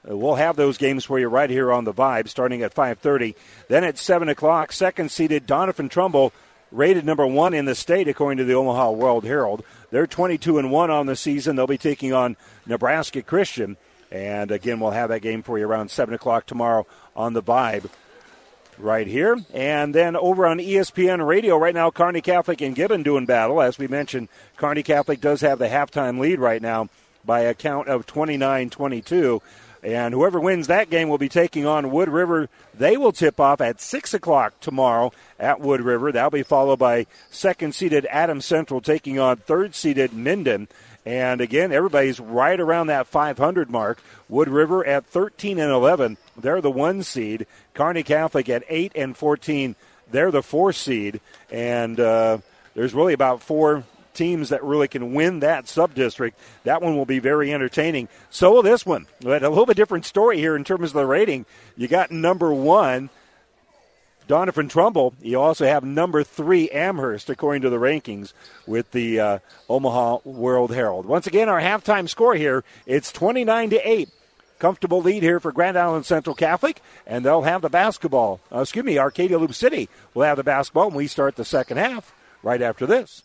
D: We'll have those games for you right here on the Vibe, starting at 5:30. Then at 7 o'clock, second seeded Doniphan Trumbull rated number one in the state according to the Omaha World Herald. They're 22 and one on the season. They'll be taking on Nebraska Christian, and again, we'll have that game for you around seven o'clock tomorrow on the Vibe. Right here. And then over on ESPN Radio, right now, Kearney Catholic and Gibbon doing battle. As we mentioned, Kearney Catholic does have the halftime lead right now by a count of 29 22. And whoever wins that game will be taking on Wood River. They will tip off at 6 o'clock tomorrow at Wood River. That'll be followed by second seeded Adams Central taking on third seeded Minden. And again, everybody's right around that 500 mark. Wood River at 13 and 11. They're the one seed. Kearney Catholic at 8 and 14. They're the four seed. And uh, there's really about four teams that really can win that sub district. That one will be very entertaining. So will this one. But a little bit different story here in terms of the rating. You got number one, Doniphan Trumbull. You also have number three, Amherst, according to the rankings with the uh, Omaha World Herald. Once again, our halftime score here it's 29 to 8. Comfortable lead here for Grand Island Central Catholic, and they'll have the basketball. Uh, excuse me, Arcadia Loup City will have the basketball, and we start the second half right after this.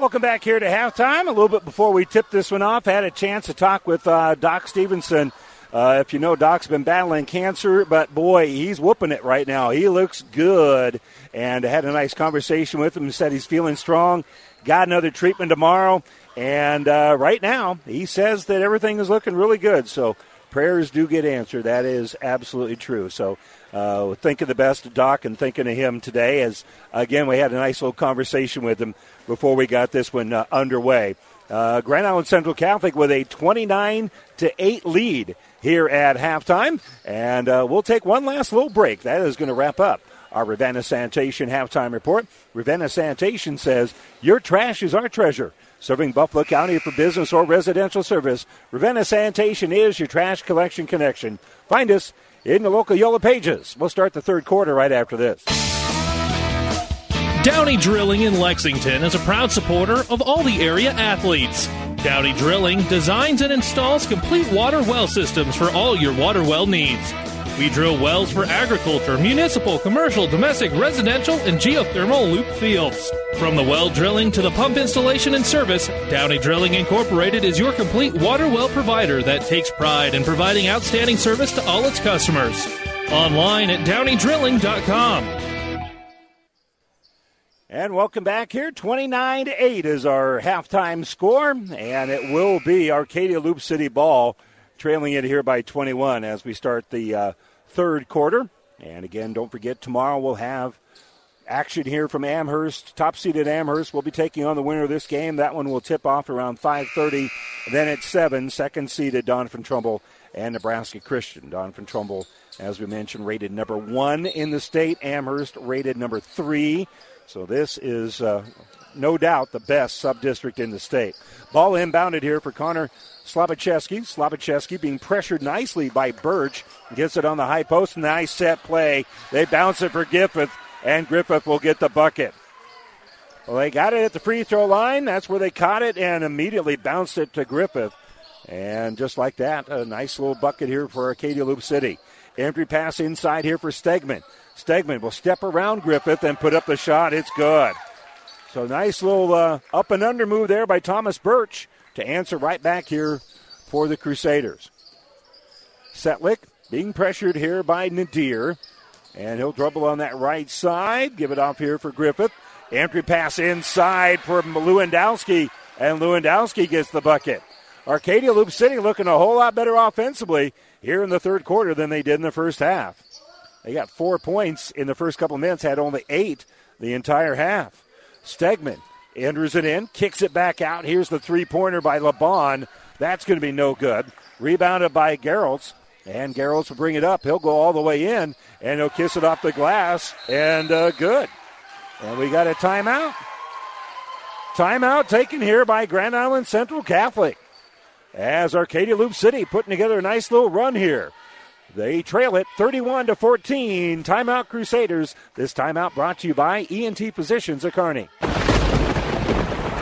D: Welcome back here to halftime. A little bit before we tip this one off, I had a chance to talk with uh, Doc Stevenson. Uh, if you know, Doc's been battling cancer, but boy, he's whooping it right now. He looks good, and had a nice conversation with him. He said he's feeling strong. Got another treatment tomorrow, and uh, right now he says that everything is looking really good. So prayers do get answered. That is absolutely true. So, uh, think of the best of Doc and thinking of him today. As again, we had a nice little conversation with him before we got this one uh, underway. Uh, Grand Island Central Catholic with a 29 to 8 lead here at halftime. And uh, we'll take one last little break. That is going to wrap up our Ravenna Sanitation halftime report. Ravenna Sanitation says, Your trash is our treasure. Serving Buffalo County for business or residential service, Ravenna Sanitation is your trash collection connection. Find us in the local Yellow Pages. We'll start the third quarter right after this.
L: Downey Drilling in Lexington is a proud supporter of all the area athletes. Downey Drilling designs and installs complete water well systems for all your water well needs. We drill wells for agriculture, municipal, commercial, domestic, residential, and geothermal loop fields. From the well drilling to the pump installation and service, Downey Drilling Incorporated is your complete water well provider that takes pride in providing outstanding service to all its customers. Online at downeydrilling.com.
D: And welcome back here. 29 to 8 is our halftime score, and it will be Arcadia Loup City ball trailing it here by 21 as we start the uh, third quarter. And again, don't forget, tomorrow we'll have action here from Amherst. Top seeded Amherst will be taking on the winner of this game. That one will tip off around 5:30. Then at seven, second seeded Doniphan Trumbull and Nebraska Christian. Doniphan Trumbull, as we mentioned, rated number one in the state. Amherst rated number three. So this is uh, no doubt the best sub district in the state. Ball inbounded here for Connor Slobachevsky. Slobachevsky being pressured nicely by Birch. Gets it on the high post. Nice set play. They bounce it for Griffith, and Griffith will get the bucket. Well, they got it at the free throw line. That's where they caught it and immediately bounced it to Griffith. And just like that, a nice little bucket here for Arcadia Loup City. Entry pass inside here for Stegman. Stegman will step around Griffith and put up the shot. It's good. So nice little uh, up and under move there by Thomas Birch to answer right back here for the Crusaders. Setlick being pressured here by Nadir. And he'll dribble on that right side. Give it off here for Griffith. Entry pass inside for Lewandowski. And Lewandowski gets the bucket. Arcadia Loup City looking a whole lot better offensively here in the third quarter than they did in the first half. They got four points in the first couple minutes, had only eight the entire half. Stegman enters it in, kicks it back out. Here's the three pointer by LeBon. That's going to be no good. Rebounded by Gerolds. And Gerolds will bring it up. He'll go all the way in, and he'll kiss it off the glass, and uh, good. And we got a timeout. Timeout taken here by Grand Island Central Catholic. As Arcadia Loup City putting together a nice little run here. They trail it 31 to 14. Timeout Crusaders. This timeout brought to you by ENT Physicians of Kearney.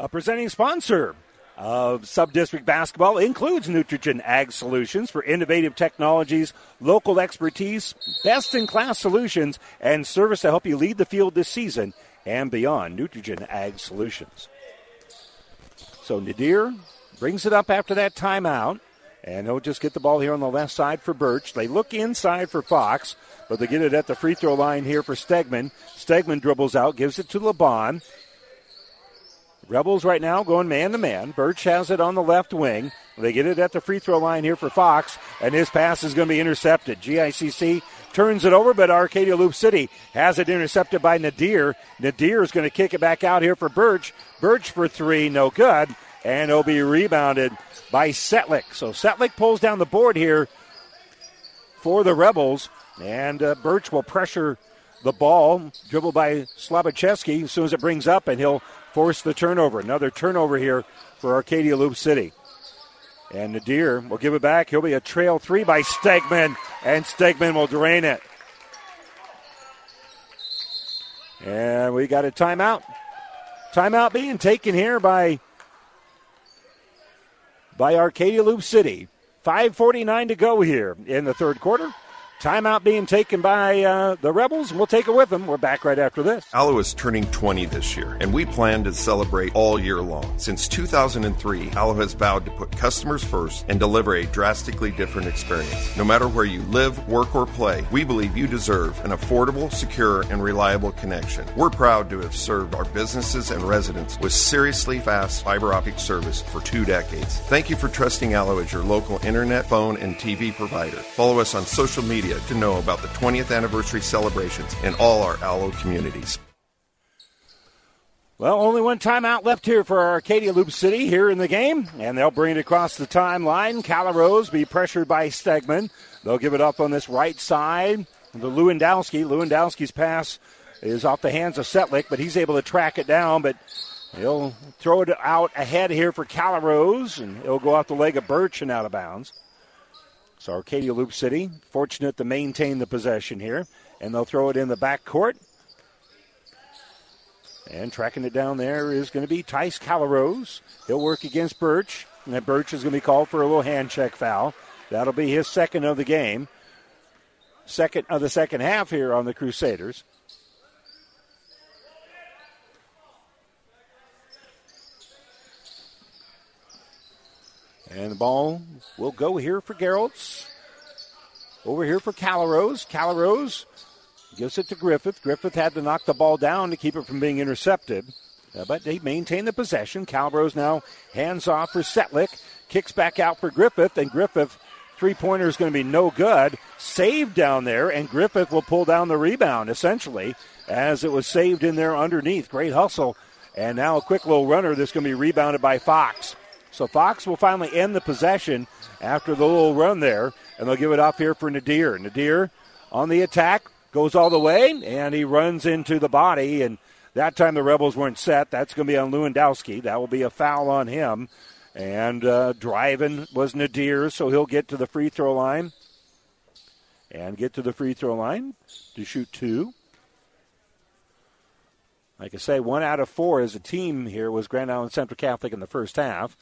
D: A presenting sponsor of Subdistrict Basketball includes Nutrien Ag Solutions for innovative technologies, local expertise, best in class solutions, and service to help you lead the field this season and beyond. Nutrien Ag Solutions. So Nadir brings it up after that timeout. And he'll just get the ball here on the left side for Birch. They look inside for Fox, but they get it at the free throw line here for Stegman. Stegman dribbles out, gives it to LeBon. Rebels right now going man to man. Birch has it on the left wing. They get it at the free throw line here for Fox, and his pass is going to be intercepted. GICC turns it over, but Arcadia Loup City has it intercepted by Nadir. Nadir is going to kick it back out here for Birch. Birch for three, no good, and it'll be rebounded by Setlick. So Setlick pulls down the board here for the Rebels, and uh, Birch will pressure the ball, dribbled by Slobachevsky as soon as it brings up, and he'll force the turnover. Another turnover here for Arcadia Loup City. And Nadir will give it back. He'll be a trail three by Stegman, and Stegman will drain it. And we got a timeout. Timeout being taken here by by Arcadia Loup City. 5.49 to go here in the third quarter. Timeout being taken by uh, the Rebels. We'll take it with them. We're back right after this.
E: Allo is turning 20 this year, and we plan to celebrate all year long. Since 2003, Allo has vowed to put customers first and deliver a drastically different experience. No matter where you live, work, or play, we believe you deserve an affordable, secure, and reliable connection. We're proud to have served our businesses and residents with seriously fast fiber optic service for two decades. Thank you for trusting Allo as your local internet, phone, and TV provider. Follow us on social media to know about the 20th anniversary celebrations in all our Allo communities.
D: Well, only one timeout left here for Arcadia Loup City here in the game, and they'll bring it across the timeline. Calarose be pressured by Stegman. They'll give it up on this right side The Lewandowski. Lewandowski's pass is off the hands of Setlick, but he's able to track it down, but he'll throw it out ahead here for Calarose, and it'll go off the leg of Birch and out of bounds. So Arcadia Loup City, fortunate to maintain the possession here, and they'll throw it in the back court. And tracking it down there is going to be Tice Calarose. He'll work against Birch, and that Birch is going to be called for a little hand check foul. That'll be his second of the game. Second of the second half here on the Crusaders. And the ball will go here for Gerolds. Over here for Calarose. Calarose gives it to Griffith. Griffith had to knock the ball down to keep it from being intercepted. Uh, but they maintain the possession. Calarose now hands off for Setlick. Kicks back out for Griffith, and Griffith three pointer is going to be no good. Saved down there, and Griffith will pull down the rebound essentially as it was saved in there underneath. Great hustle. And now a quick little runner that's going to be rebounded by Fox. So Fox will finally end the possession after the little run there, and they'll give it off here for Nadir. Nadir on the attack goes all the way, and he runs into the body. And that time the Rebels weren't set. That's going to be on Lewandowski. That will be a foul on him. And uh, driving was Nadir, so he'll get to the free throw line and get to the free throw line to shoot two. Like I say, one out of four as a team here was Grand Island Central Catholic in the first half.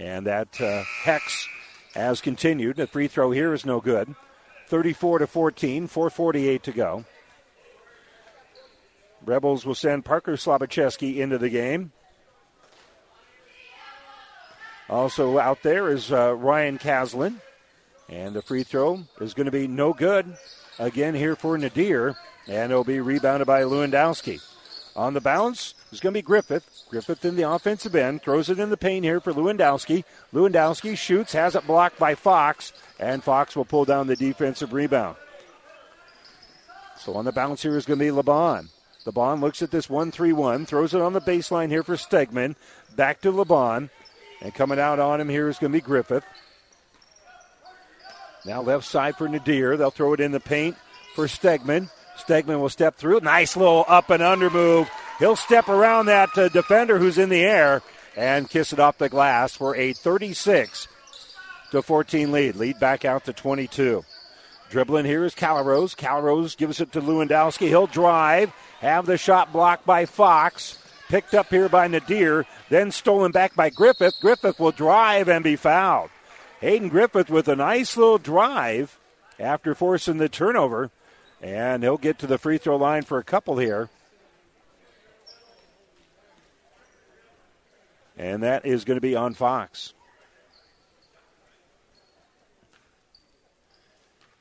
D: And that uh, hex has continued. The free throw here is no good. 34 to 14, 448 to go. Rebels will send Parker Slabacheski into the game. Also out there is uh, Ryan Caslin. And the free throw is going to be no good again here for Nadir. And it'll be rebounded by Lewandowski. On the bounce is going to be Griffith. Griffith in the offensive end throws it in the paint here for Lewandowski. Lewandowski shoots, has it blocked by Fox, and Fox will pull down the defensive rebound. So on the bounce here is going to be LeBon. LeBon looks at this 1 3 1, throws it on the baseline here for Stegman. Back to LeBon. And coming out on him here is going to be Griffith. Now left side for Nadir. They'll throw it in the paint for Stegman. Stegman will step through. Nice little up and under move. He'll step around that uh, defender who's in the air and kiss it off the glass for a 36 to 14 lead. Lead back out to 22. Dribbling here is Calarose. Calarose gives it to Lewandowski. He'll drive, have the shot blocked by Fox. Picked up here by Nadir, then stolen back by Griffith. Griffith will drive and be fouled. Hayden Griffith with a nice little drive after forcing the turnover. And he'll get to the free throw line for a couple here. And that is going to be on Fox.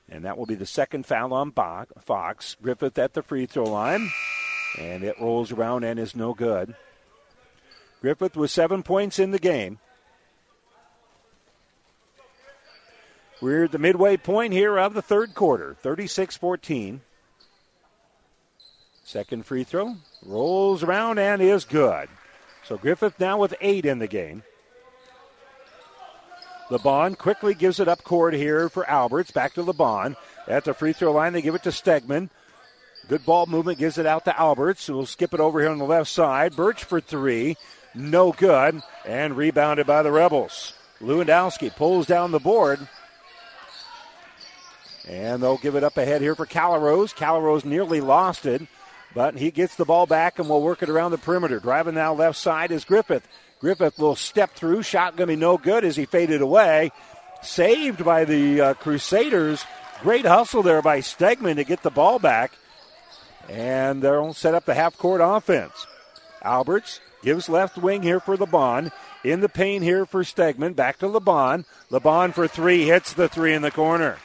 D: And that will be the second foul on Fox. Griffith at the free throw line. And it rolls around and is no good. Griffith with seven points in the game. We're at the midway point here of the third quarter, 36 14. Second free throw rolls around and is good. So Griffith now with eight in the game. LeBon quickly gives it up court here for Alberts. Back to LeBon. At the free throw line, they give it to Stegman. Good ball movement gives it out to Alberts. We'll skip it over here on the left side. Birch for three. No good. And rebounded by the Rebels. Lewandowski pulls down the board. And they'll give it up ahead here for Calarose. Calarose nearly lost it, but he gets the ball back and will work it around the perimeter. Driving now left side is Griffith. Griffith will step through. Shot going to be no good as he faded away. saved by the uh, Crusaders. Great hustle there by Stegman to get the ball back. And they'll set up the half court offense. Alberts gives left wing here for LeBon. In the paint here for Stegman. Back to LeBon. LeBon for three. Hits the three in the corner.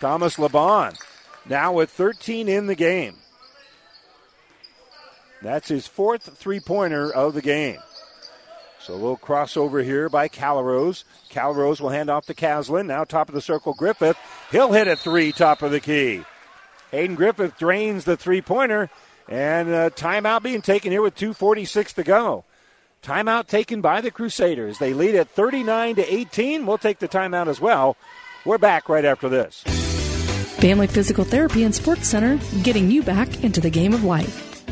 D: Thomas LeBon now with 13 in the game. That's his fourth three pointer of the game. So a little crossover here by Calrose. Calrose will hand off to Caslin. Now top of the circle, Griffith. He'll hit a three, top of the key. Hayden Griffith drains the three pointer, and a timeout being taken here with 2.46 to go. Timeout taken by the Crusaders. They lead at 39 to 18. We'll take the timeout as well. We're back right after this.
H: Family Physical Therapy and Sports Center, getting you back into the game of life,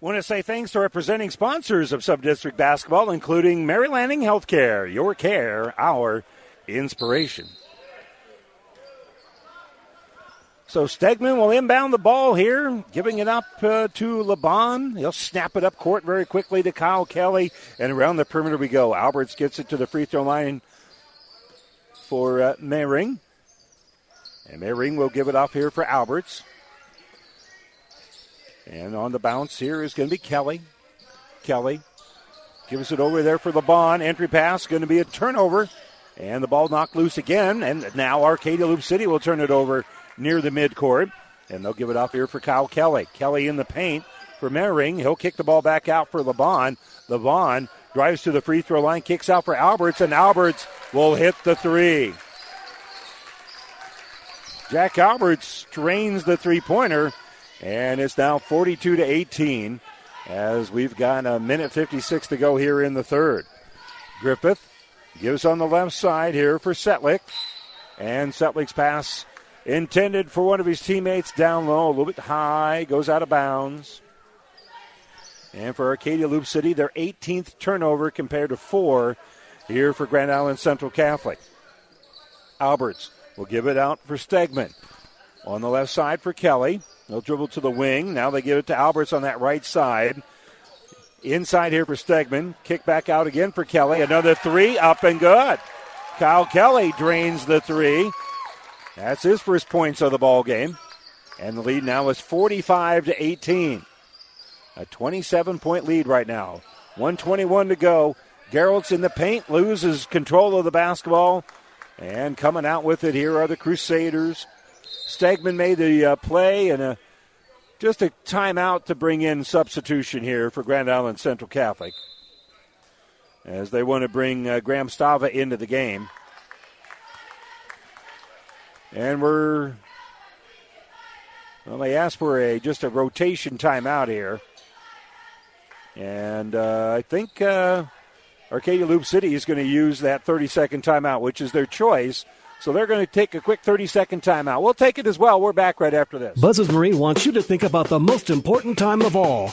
D: Want to say thanks to our presenting sponsors of Subdistrict Basketball, including Mary Lanning Healthcare. Your care, our inspiration. So Stegman will inbound the ball here, giving it up uh, to LeBon. He'll snap it up court very quickly to Kyle Kelly, and around the perimeter we go. Alberts gets it to the free throw line for uh, Mayring. And Mayring will give it off here for Alberts. And on the bounce here is going to be Kelly. Kelly gives it over there for the LeBon. Entry pass going to be a turnover. And the ball knocked loose again. And now Arcadia Loup City will turn it over near the midcourt. And they'll give it off here for Kyle Kelly. Kelly in the paint for Mering. He'll kick the ball back out for LeBon. LeBon drives to the free throw line, kicks out for Alberts, and Alberts will hit the three. Jack Alberts drains the three pointer. And it's now 42 to 18 as we've got a minute 56 to go here in the third. Griffith gives on the left side here for Setlick. And Setlick's pass intended for one of his teammates down low, a little bit high, goes out of bounds. And for Arcadia Loup City, their 18th turnover compared to four here for Grand Island Central Catholic. Alberts will give it out for Stegman. On the left side for Kelly. They'll dribble to the wing. Now they give it to Alberts on that right side. Inside here for Stegman. Kick back out again for Kelly. Another three up and good. Kyle Kelly drains the three. That's his first points of the ball game. And the lead now is 45 to 18. A 27 point lead right now. 121 to go. Gerolds in the paint, loses control of the basketball. And coming out with it here are the Crusaders. Stegman made the uh, play and a, just a timeout to bring in substitution here for Grand Island Central Catholic. As they want to bring uh, Graham Stava into the game. And we're well, they asked for a just a rotation timeout here. And uh, I think uh, Arcadia Loup City is going to use that 30 second timeout, which is their choice. So they're going to take a quick 30 second timeout. We'll take it as well. We're back right after this.
S: Buzzes Marine wants you to think about the most important time of all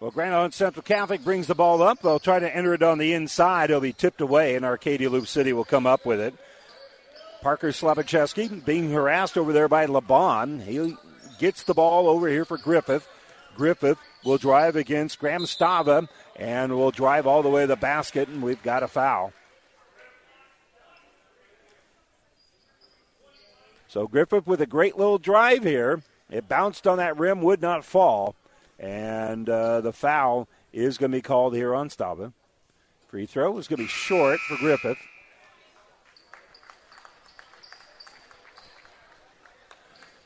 D: Well, Grand Island Central Catholic brings the ball up. They'll try to enter it on the inside. It'll be tipped away, and Arcadia Loup City will come up with it. Parker Slavicheski being harassed over there by LeBon. He gets the ball over here for Griffith. Griffith will drive against Graham Stava and will drive all the way to the basket, and we've got a foul. So Griffith with a great little drive here. It bounced on that rim, would not fall, and uh, the foul is going to be called here on Stava. Free throw is going to be short for Griffith.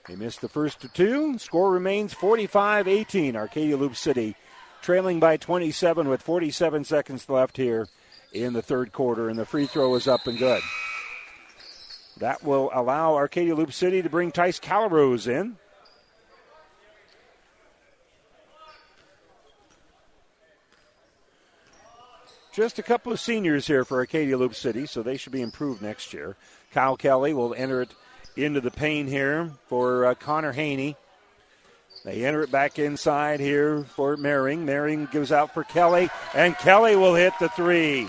D: They missed the first two. Score remains 45 18. Arcadia Loup City trailing by 27 with 47 seconds left here in the third quarter, and the free throw is up and good. That will allow Arcadia Loup City to bring Tice Calrose in. Just a couple of seniors here for Arcadia Loup City, so they should be improved next year. Kyle Kelly will enter it into the paint here for uh, Connor Haney. They enter it back inside here for Maring. Maring gives out for Kelly, and Kelly will hit the three.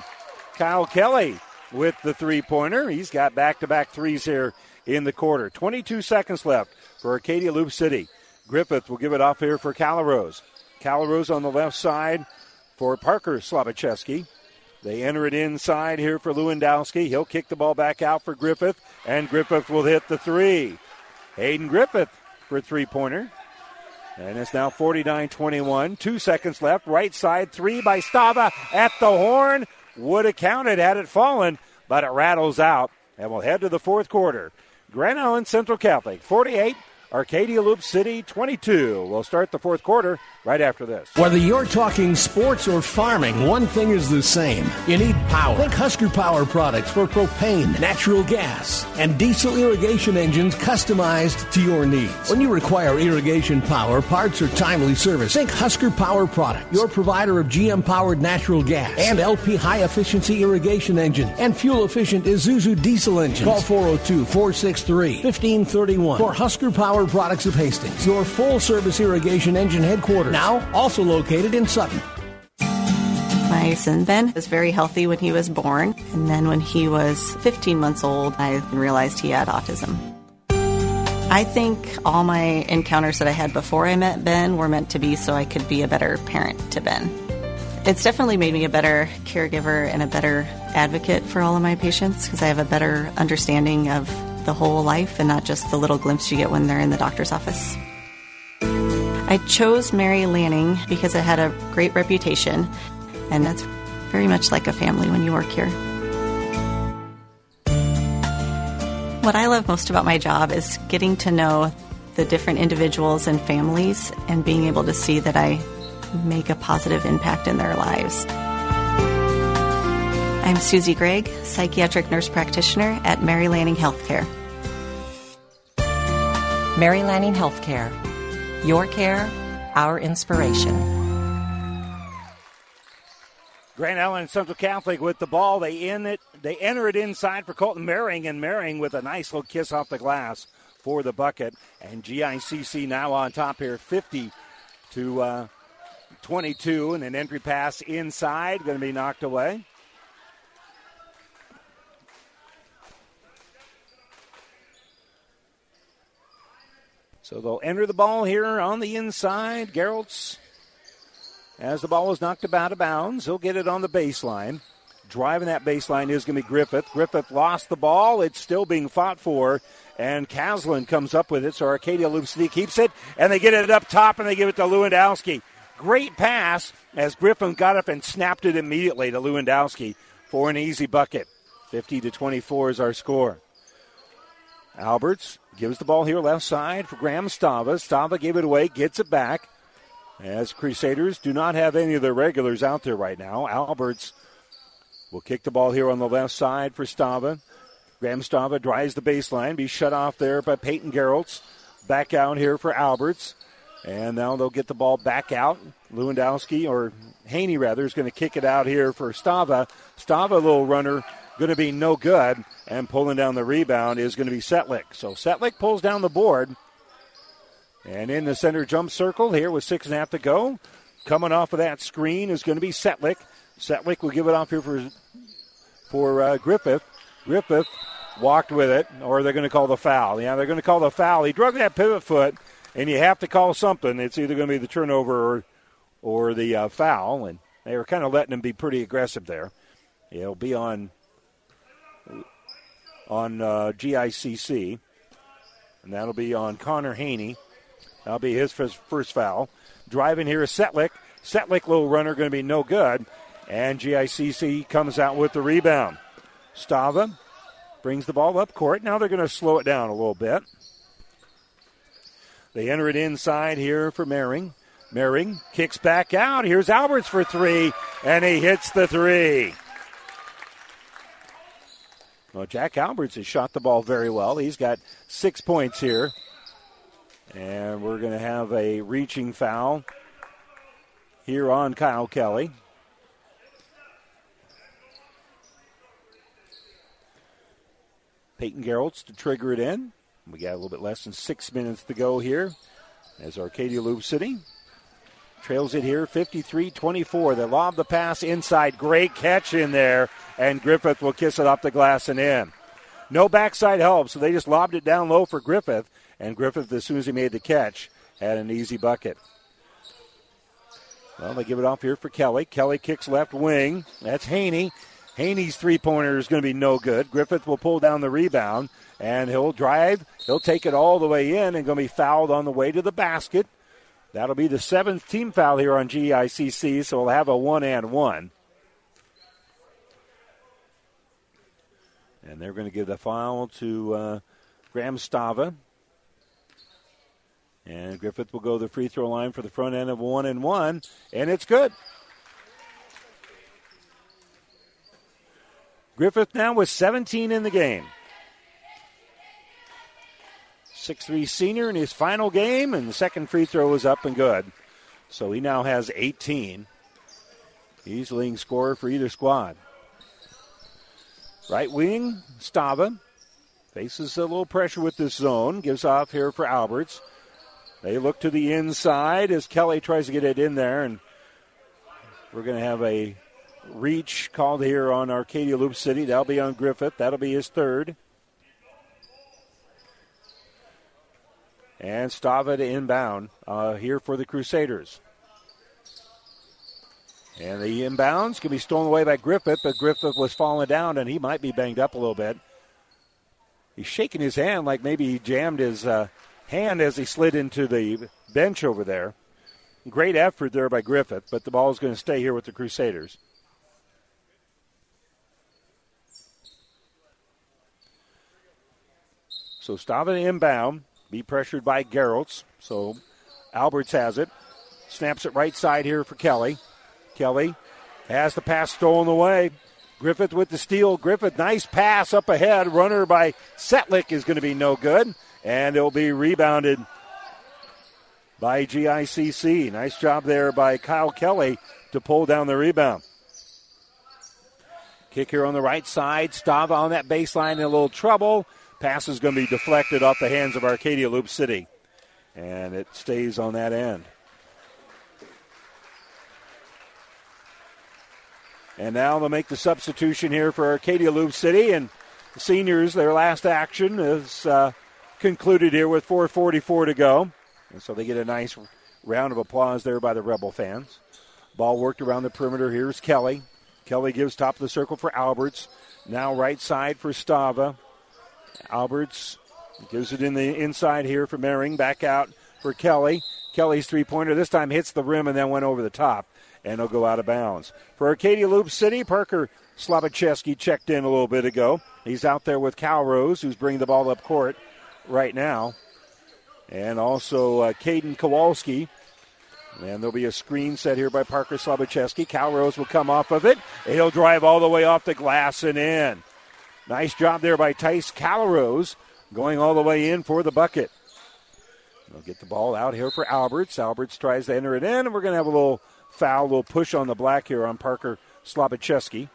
D: Kyle Kelly with the three pointer. He's got back to back threes here in the quarter. 22 seconds left for Arcadia Loup City. Griffith will give it off here for Calrose. Calrose on the left side for Parker Slavicheski. They enter it inside here for Lewandowski. He'll kick the ball back out for Griffith, and Griffith will hit the three. Hayden Griffith for a three pointer. And it's now 49 21. Two seconds left. Right side three by Stava at the horn. Would have counted had it fallen, but it rattles out. And we'll head to the fourth quarter. Grand Island Central Catholic 48, Arcadia Loup City 22. We'll start the fourth quarter right after this.
F: Whether you're talking sports or farming, one thing is the same. You need power. Think Husker Power products for propane, natural gas, and diesel irrigation engines customized to your needs. When you require irrigation power, parts, or timely service, think Husker Power product, your provider of GM powered natural gas and LP high efficiency irrigation engine and fuel efficient Isuzu diesel engines. Call 402 463 1531 for Husker Power Products of Hastings, your full service irrigation engine headquarters now also located in Sutton.
T: My son Ben was very healthy when he was born, and then when he was 15 months old, I realized he had autism. I think all my encounters that I had before I met Ben were meant to be so I could be a better parent to Ben. It's definitely made me a better caregiver and a better advocate for all of my patients because I have a better understanding of the whole life and not just the little glimpse you get when they're in the doctor's office. I chose Mary Lanning because it had a great reputation, and that's very much like a family when you work here. What I love most about my job is getting to know the different individuals and families and being able to see that I make a positive impact in their lives. I'm Susie Gregg, psychiatric nurse practitioner at Mary Lanning Healthcare.
U: Mary Lanning Healthcare your care, our inspiration.
D: Grand Island Central Catholic with the ball. They in it. They enter it inside for Colton Maring, and Maring with a nice little kiss off the glass for the bucket. And GICC now on top here, 50 to uh, 22, and an entry pass inside going to be knocked away. So they'll enter the ball here on the inside. Gerolds, as the ball is knocked about of bounds, he'll get it on the baseline. Driving that baseline is going to be Griffith. Griffith lost the ball. It's still being fought for. And Caslin comes up with it. So Arcadia Loup keeps it. And they get it up top and they give it to Lewandowski. Great pass as Griffith got up and snapped it immediately to Lewandowski for an easy bucket. 50 to 24 is our score. Alberts gives the ball here left side for Graham Stava. Stava gave it away, gets it back. As Crusaders do not have any of their regulars out there right now. Alberts will kick the ball here on the left side for Stava. Graham Stava drives the baseline, be shut off there by Peyton Gerolds. Back out here for Alberts. And now they'll get the ball back out. Lewandowski, or Haney rather, is going to kick it out here for Stava. Stava, little runner, going to be no good. And pulling down the rebound is going to be Setlick. So Setlick pulls down the board. And in the center jump circle here with six and a half to go. Coming off of that screen is going to be Setlick. Setlick will give it off here for, for uh, Griffith. Griffith walked with it, or they're going to call the foul. Yeah, they're going to call the foul. He drug that pivot foot, and you have to call something. It's either going to be the turnover or, or the uh, foul, and they were kind of letting him be pretty aggressive there. It'll be on on uh, GICC, and that'll be on Connor Haney. That'll be his first, first foul. Driving here is Setlick. Setlick, little runner, going to be no good. And GICC comes out with the rebound. Stava brings the ball up court. Now they're going to slow it down a little bit. They enter it inside here for Mering. Mering kicks back out. Here's Alberts for three, and he hits the three. Well, Jack Alberts has shot the ball very well. He's got six points here. And we're going to have a reaching foul here on Kyle Kelly. Peyton Gerolds to trigger it in. We got a little bit less than six minutes to go here as Arcadia Loup City trails it here 53 24. They lob the pass inside. Great catch in there, and Griffith will kiss it off the glass and in. No backside help, so they just lobbed it down low for Griffith, and Griffith, as soon as he made the catch, had an easy bucket. Well, they give it off here for Kelly. Kelly kicks left wing. That's Haney. Haney's three pointer is going to be no good. Griffith will pull down the rebound, and he'll drive. He'll take it all the way in and going to be fouled on the way to the basket. That'll be the seventh team foul here on GICC, so we'll have a one and one. And they're going to give the foul to uh, Graham Stava. And Griffith will go to the free throw line for the front end of one and one, and it's good. Griffith now with 17 in the game. 6'3 senior in his final game, and the second free throw was up and good. So he now has 18. He's leading scorer for either squad. Right wing, Stava. Faces a little pressure with this zone. Gives off here for Alberts. They look to the inside as Kelly tries to get it in there, and we're going to have a reach called here on Arcadia Loup City. That'll be on Griffith. That'll be his third. And Stava to inbound uh, here for the Crusaders. And the inbounds can be stolen away by Griffith, but Griffith was falling down and he might be banged up a little bit. He's shaking his hand like maybe he jammed his uh, hand as he slid into the bench over there. Great effort there by Griffith, but the ball is going to stay here with the Crusaders. So Stava inbound, be pressured by Gerolds. So Alberts has it. Snaps it right side here for Kelly. Kelly has the pass stolen away. Griffith with the steal. Griffith, nice pass up ahead. Runner by Setlick is going to be no good. And it'll be rebounded by GICC. Nice job there by Kyle Kelly to pull down the rebound. Kick here on the right side. Stava on that baseline in a little trouble. Pass is going to be deflected off the hands of Arcadia Loup City. And it stays on that end. And now they'll make the substitution here for Arcadia Loup City. And the seniors, their last action is uh, concluded here with 4.44 to go. And so they get a nice round of applause there by the Rebel fans. Ball worked around the perimeter. Here's Kelly. Kelly gives top of the circle for Alberts. Now right side for Stava. Alberts gives it in the inside here for Mering. Back out for Kelly. Kelly's three pointer this time hits the rim and then went over the top, and it'll go out of bounds. For Arcadia Loup City, Parker Slabacheski checked in a little bit ago. He's out there with Cal Rose, who's bringing the ball up court right now. And also uh, Caden Kowalski. And there'll be a screen set here by Parker Slabacheski. Cal Rose will come off of it. He'll drive all the way off the glass and in. Nice job there by Tice Calrose going all the way in for the bucket. They'll get the ball out here for Alberts. Alberts tries to enter it in, and we're going to have a little foul, a little push on the black here on Parker Slabacheski.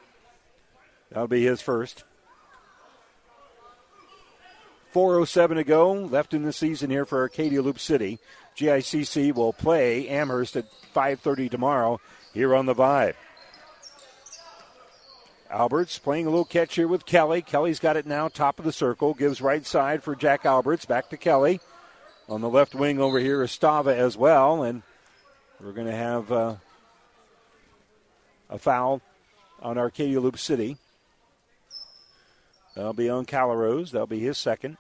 D: That'll be his first. 4.07 to go left in the season here for Arcadia Loup City. GICC will play Amherst at 5.30 tomorrow here on the Vibe. Alberts playing a little catch here with Kelly. Kelly's got it now, top of the circle. Gives right side for Jack Alberts. Back to Kelly. On the left wing over here is Stava as well, and we're going to have uh, a foul on Arcadia Loup City. That'll be on Calaros. That'll be his second.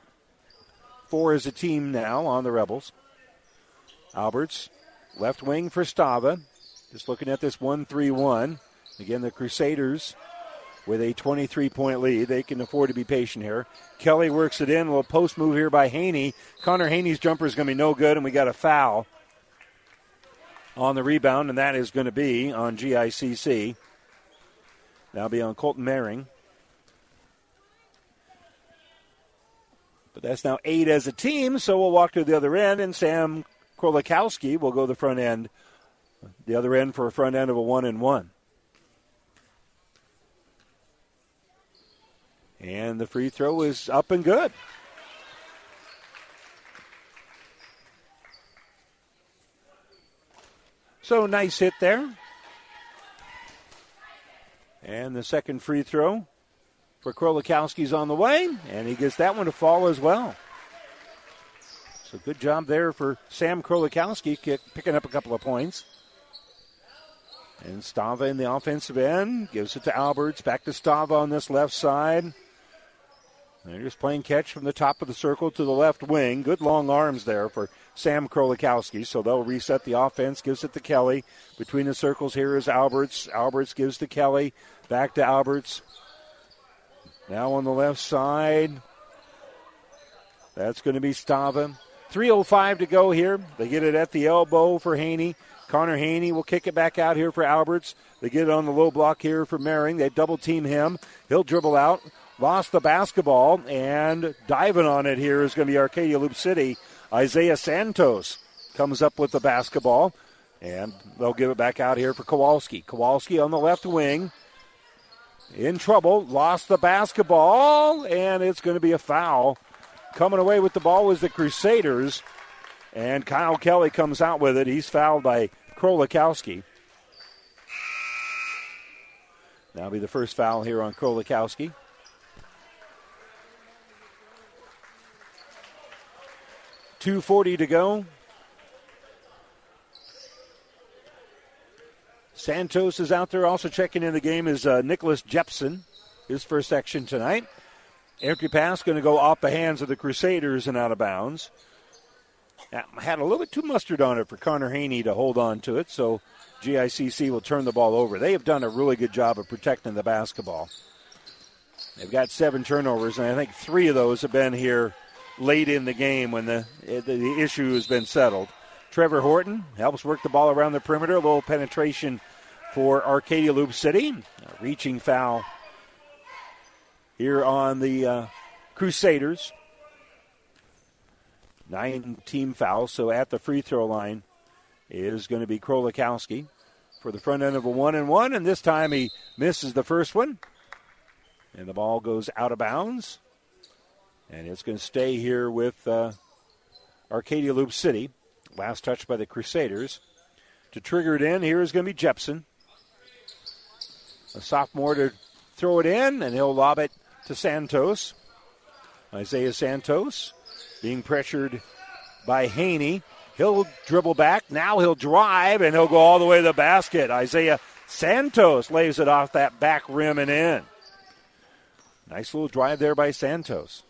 D: Four is a team now on the Rebels. Alberts, left wing for Stava. Just looking at this 1 3 1. Again, the Crusaders with a 23 point lead. They can afford to be patient here. Kelly works it in. A little post move here by Haney. Connor Haney's jumper is going to be no good, and we got a foul on the rebound, and that is going to be on GICC. That'll be on Colton Maring. But that's now eight as a team, so we'll walk to the other end, and Sam Krolikowski will go the front end, the other end for a front end of a one and one. And the free throw is up and good. So nice hit there. And the second free throw for Krolikowski's on the way, and he gets that one to fall as well. So good job there for Sam Krolikowski picking up a couple of points. And Stava in the offensive end gives it to Alberts. Back to Stava on this left side. They're just playing catch from the top of the circle to the left wing. Good long arms there for Sam Krolikowski. So they'll reset the offense, gives it to Kelly. Between the circles here is Alberts. Alberts gives to Kelly. Back to Alberts. Now on the left side. That's going to be Stava. 3.05 to go here. They get it at the elbow for Haney. Connor Haney will kick it back out here for Alberts. They get it on the low block here for Maring. They double team him. He'll dribble out lost the basketball, and diving on it here is going to be Arcadia Loup City. Isaiah Santos comes up with the basketball, and they'll give it back out here for Kowalski. Kowalski on the left wing. In trouble, lost the basketball, and it's going to be a foul. Coming away with the ball was the Crusaders, and Kyle Kelly comes out with it. He's fouled by Krolikowski. That'll be the first foul here on Krolikowski. 2.40 to go. Santos is out there. Also checking in the game is uh, Nicholas Jepson, his first section tonight. Empty pass going to go off the hands of the Crusaders and out of bounds. Had a little bit too mustard on it for Connor Haney to hold on to it, so GICC will turn the ball over. They have done a really good job of protecting the basketball. They've got seven turnovers, and I think three of those have been here late in the game when the, the issue has been settled. Trevor Horton helps work the ball around the perimeter. A little penetration for Arcadia Loup City. A reaching foul here on the uh, Crusaders. Nine team fouls, so at the free throw line is going to be Krolikowski for the front end of a one and one, and this time he misses the first one. And the ball goes out of bounds. And it's going to stay here with uh, Arcadia Loup City. Last touch by the Crusaders. To trigger it in, here is going to be Jepson. A sophomore to throw it in, and he'll lob it to Santos. Isaiah Santos being pressured by Haney. He'll dribble back. Now he'll drive, and he'll go all the way to the basket. Isaiah Santos lays it off that back rim and in. Nice little drive there by Santos.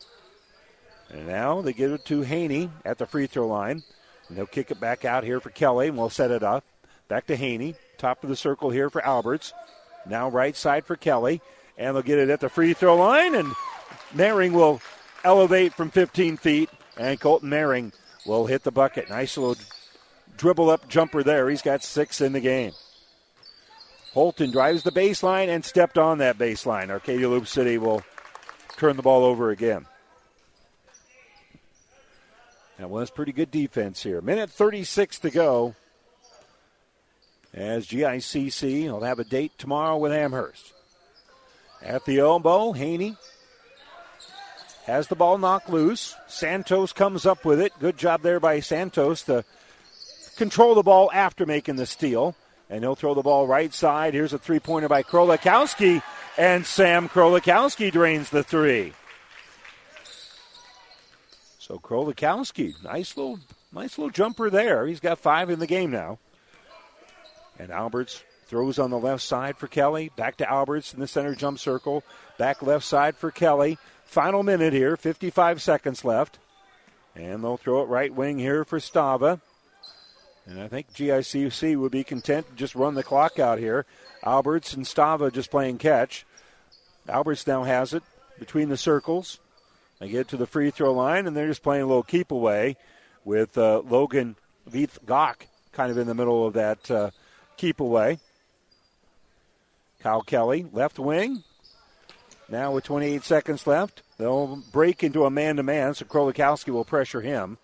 D: And now they give it to Haney at the free throw line. And they'll kick it back out here for Kelly, and we'll set it up. Back to Haney. Top of the circle here for Alberts. Now right side for Kelly. And they'll get it at the free throw line, and Maring will elevate from 15 feet, and Colton Maring will hit the bucket. Nice little dribble up jumper there. He's got six in the game. Holton drives the baseline and stepped on that baseline. Arcadia Loup City will turn the ball over again. That was pretty good defense here. Minute 36 to go. As GICC will have a date tomorrow with Amherst. At the elbow, Haney has the ball knocked loose. Santos comes up with it. Good job there by Santos to control the ball after making the steal. And he'll throw the ball right side. Here's a three pointer by Krolikowski. And Sam Krolikowski drains the three. So Krolikowski, nice little, nice little jumper there. He's got five in the game now. And Alberts throws on the left side for Kelly. Back to Alberts in the center jump circle. Back left side for Kelly. Final minute here, 55 seconds left. And they'll throw it right wing here for Stava. And I think GICC would be content to just run the clock out here. Alberts and Stava just playing catch. Alberts now has it between the circles. They get to the free throw line, and they're just playing a little keep away with uh, Logan Veith Gok kind of in the middle of that uh, keep away. Kyle Kelly, left wing. Now with 28 seconds left, they'll break into a man to man, so Krolikowski will pressure him.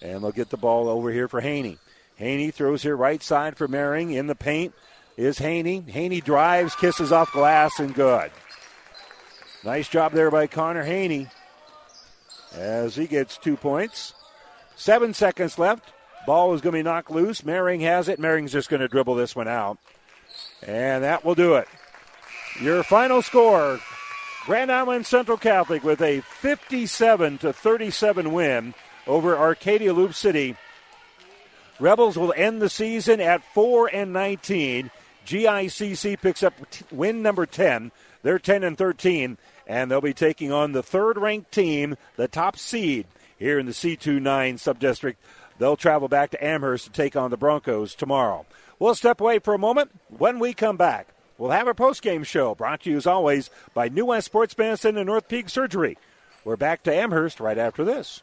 D: And they'll get the ball over here for Haney. Haney throws here right side for Mehring. In the paint is Haney. Haney drives, kisses off glass, and good. Nice job there by Connor Haney as he gets two points. Seven seconds left. Ball is going to be knocked loose. Mehring has it. Mehring's just going to dribble this one out. And that will do it. Your final score Grand Island Central Catholic with a 57 to 37 win over Arcadia Loup City. Rebels will end the season at 4 and 19. GICC picks up win number 10. They're 10 and 13 and they'll be taking on the third ranked team, the top seed here in the C29 subdistrict. They'll travel back to Amherst to take on the Broncos tomorrow. We'll step away for a moment. When we come back, we'll have our post-game show brought to you as always by New West Sports Medicine and Orthopedic Surgery. We're back to Amherst right after this.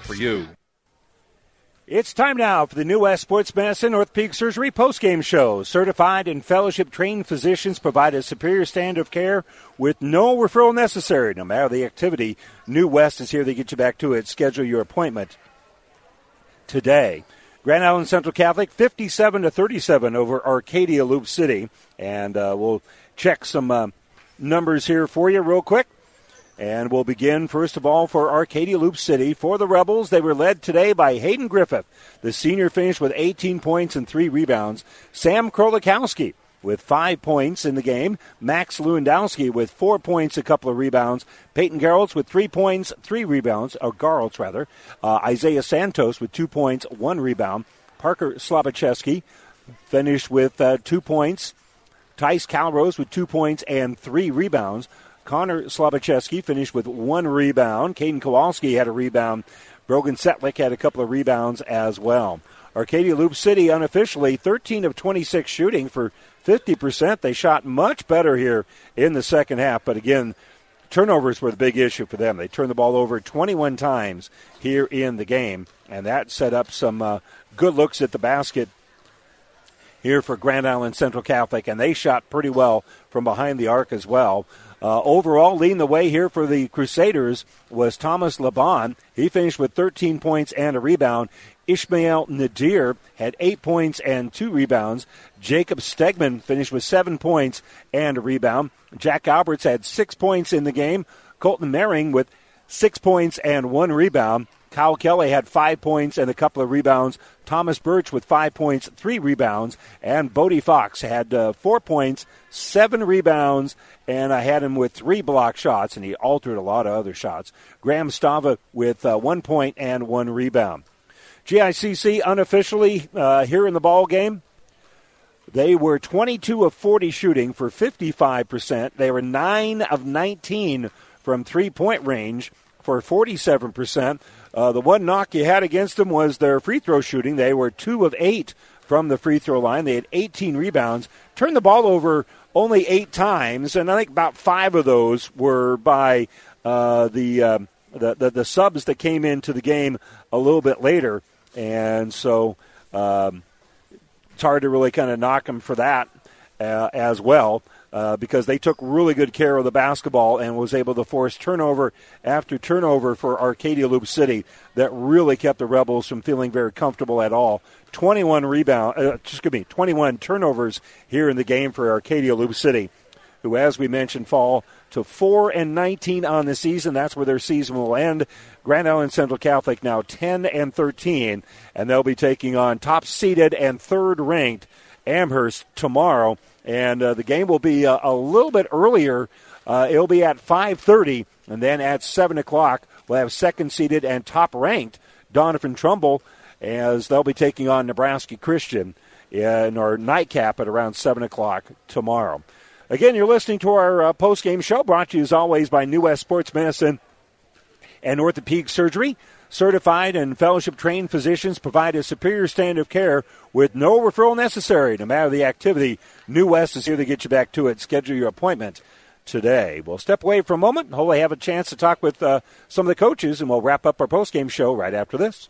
V: for you.
D: It's time now for the New West Sports Medicine Orthopedic Surgery postgame show. Certified and fellowship trained physicians provide a superior standard of care with no referral necessary. No matter the activity, New West is here to get you back to it. Schedule your appointment today. Grand Island Central Catholic 57 to 37 over Arcadia Loup City, and uh, we'll check some uh, numbers here for you real quick. And we'll begin, first of all, for Arcadia Loup City. For the Rebels, they were led today by Hayden Griffith. The senior finished with 18 points and three rebounds. Sam Krolikowski with five points in the game. Max Lewandowski with four points, a couple of rebounds. Peyton Garrels with three points, three rebounds, or Garrels rather. Uh, Isaiah Santos with two points, one rebound. Parker Slabacheski finished with uh, two points. Tice Calrose with two points and three rebounds. Connor Slabacheski finished with one rebound. Caden Kowalski had a rebound. Brogan Setlick had a couple of rebounds as well. Arcadia Loup City unofficially 13 of 26 shooting for 50%. They shot much better here in the second half, but again, turnovers were the big issue for them. They turned the ball over 21 times here in the game, and that set up some uh, good looks at the basket here for Grand Island Central Catholic, and they shot pretty well from behind the arc as well. Uh, overall, leading the way here for the Crusaders was Thomas LeBon. He finished with 13 points and a rebound. Ishmael Nadir had eight points and two rebounds. Jacob Stegman finished with seven points and a rebound. Jack Alberts had six points in the game. Colton Mehring with six points and one rebound. Kyle Kelly had five points and a couple of rebounds. Thomas Birch with five points, three rebounds, and Bodie Fox had uh, four points, seven rebounds, and I had him with three block shots, and he altered a lot of other shots. Graham Stava with uh, one point and one rebound. GICC unofficially uh, here in the ball game. They were 22 of 40 shooting for 55%. They were 9 of 19 from three point range for 47%. Uh, the one knock you had against them was their free throw shooting. They were 2 of 8 from the free throw line. They had 18 rebounds, turned the ball over only eight times, and I think about five of those were by uh, the, uh, the, the, the subs that came into the game a little bit later. And so um, it's hard to really kind of knock them for that uh, as well. Uh, because they took really good care of the basketball and was able to force turnover after turnover for Arcadia Loup City that really kept the Rebels from feeling very comfortable at all. 21 rebound, uh, excuse me, 21 turnovers here in the game for Arcadia Loup City, who, as we mentioned, fall to 4 and 19 on the season. That's where their season will end. Grand Island Central Catholic now 10 and 13, and they'll be taking on top seeded and third ranked Amherst tomorrow and uh, the game will be uh, a little bit earlier. Uh, it'll be at 5:30, and then at 7 o'clock we'll have second seeded and top ranked Doniphan Trumbull as they'll be taking on Nebraska Christian in our nightcap at around 7 o'clock tomorrow. Again, you're listening to our uh, post game show brought to you as always by New West Sports Medicine and Orthopedic Surgery. Certified and fellowship trained physicians provide a superior standard of care with no referral necessary, no matter the activity. New West is here to get you back to it. Schedule your appointment today. We'll step away for a moment and hopefully have a chance to talk with uh, some of the coaches, and we'll wrap up our postgame show right after this.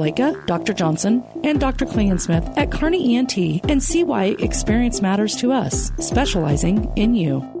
H: Dr. Johnson, and Dr. Klingensmith at Kearney ENT and see why experience matters to us, specializing in you.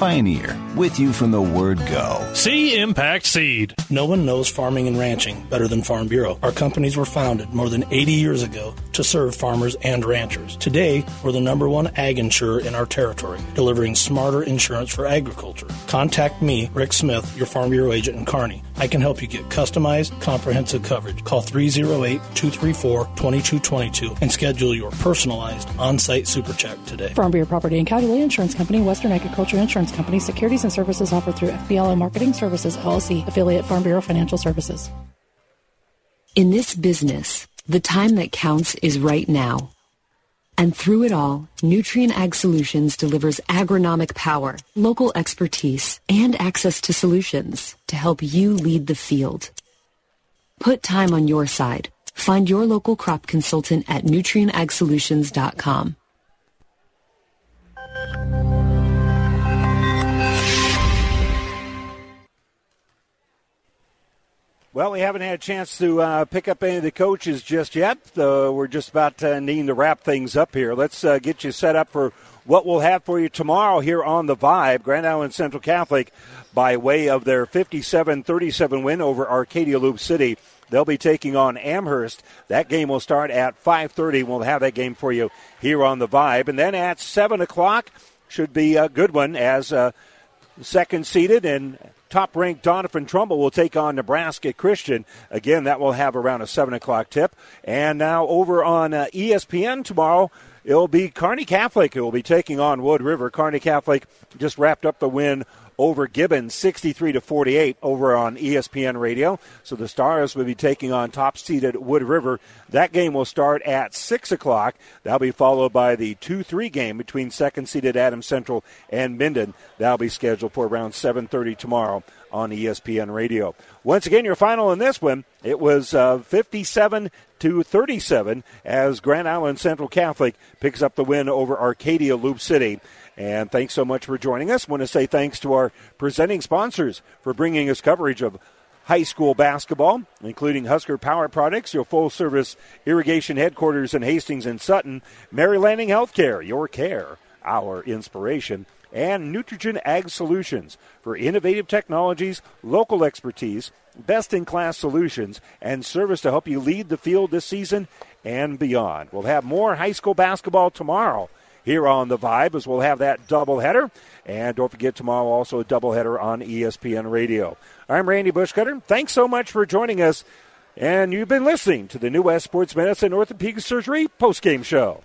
K: Pioneer, with you from the word go.
L: See Impact Seed.
M: No one knows farming and ranching better than Farm Bureau. Our companies were founded more than 80 years ago to serve farmers and ranchers. Today, we're the number one ag insurer in our territory, delivering smarter insurance for agriculture. Contact me, Rick Smith, your Farm Bureau agent in Kearney.
W: I can help you get customized, comprehensive coverage. Call 308 234 2222 and schedule your personalized on site super check today.
H: Farm Bureau Property and Casualty Insurance Company, Western Agriculture Insurance Company, securities and services offered through FBLO Marketing Services, LLC, affiliate Farm Bureau Financial Services.
N: In this business, the time that counts is right now. And through it all, Nutrien Ag Solutions delivers agronomic power, local expertise, and access to solutions to help you lead the field. Put time on your side. Find your local crop consultant at nutrienagsolutions.com.
D: Well, we haven't had a chance to uh, pick up any of the coaches just yet. Uh, we're just about uh, needing to wrap things up here. Let's uh, get you set up for what we'll have for you tomorrow here on The Vibe. Grand Island Central Catholic, by way of their 57 37 win over Arcadia Loup City. They'll be taking on Amherst. That game will start at 5:30. We'll have that game for you here on the Vibe, and then at seven o'clock should be a good one as uh, second seeded and top ranked Doniphan Trumbull will take on Nebraska Christian. Again, that will have around a 7 o'clock tip. And now over on uh, ESPN tomorrow, it'll be Kearney Catholic who will be taking on Wood River. Kearney Catholic just wrapped up the win over Gibbons 63 to 48 over on ESPN radio. So the Stars will be taking on top seeded Wood River. That game will start at 6 o'clock. That'll be followed by the 2 3 game between second seeded Adams Central and Minden. That'll be scheduled for around 7.30 tomorrow on ESPN radio. Once again, your final in this one, it was uh, 57 to 37 as Grand Island Central Catholic picks up the win over Arcadia Loup City. And thanks so much for joining us. Want to say thanks to our presenting sponsors for bringing us coverage of high school basketball, including Husker Power Products, your full service irrigation headquarters in Hastings and Sutton, Mary Lanning Healthcare, your care, our inspiration, and Nutrien Ag Solutions for innovative technologies, local expertise, best in class solutions, and service to help you lead the field this season and beyond. We'll have more high school basketball tomorrow here on the Vibe as we'll have that doubleheader. And don't forget tomorrow also a doubleheader on ESPN Radio. I'm Randy Bushcutter. Thanks so much for joining us. And you've been listening to the New West Sports Medicine Orthopedic Surgery postgame show.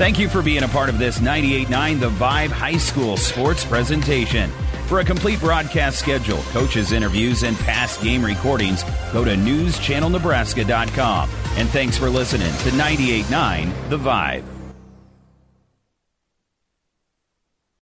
X: Thank you for being a part of this 98.9 The Vibe High School sports presentation. For a complete broadcast schedule, coaches' interviews, and past game recordings, go to newschannelnebraska.com. And thanks for listening to 98.9 The Vibe.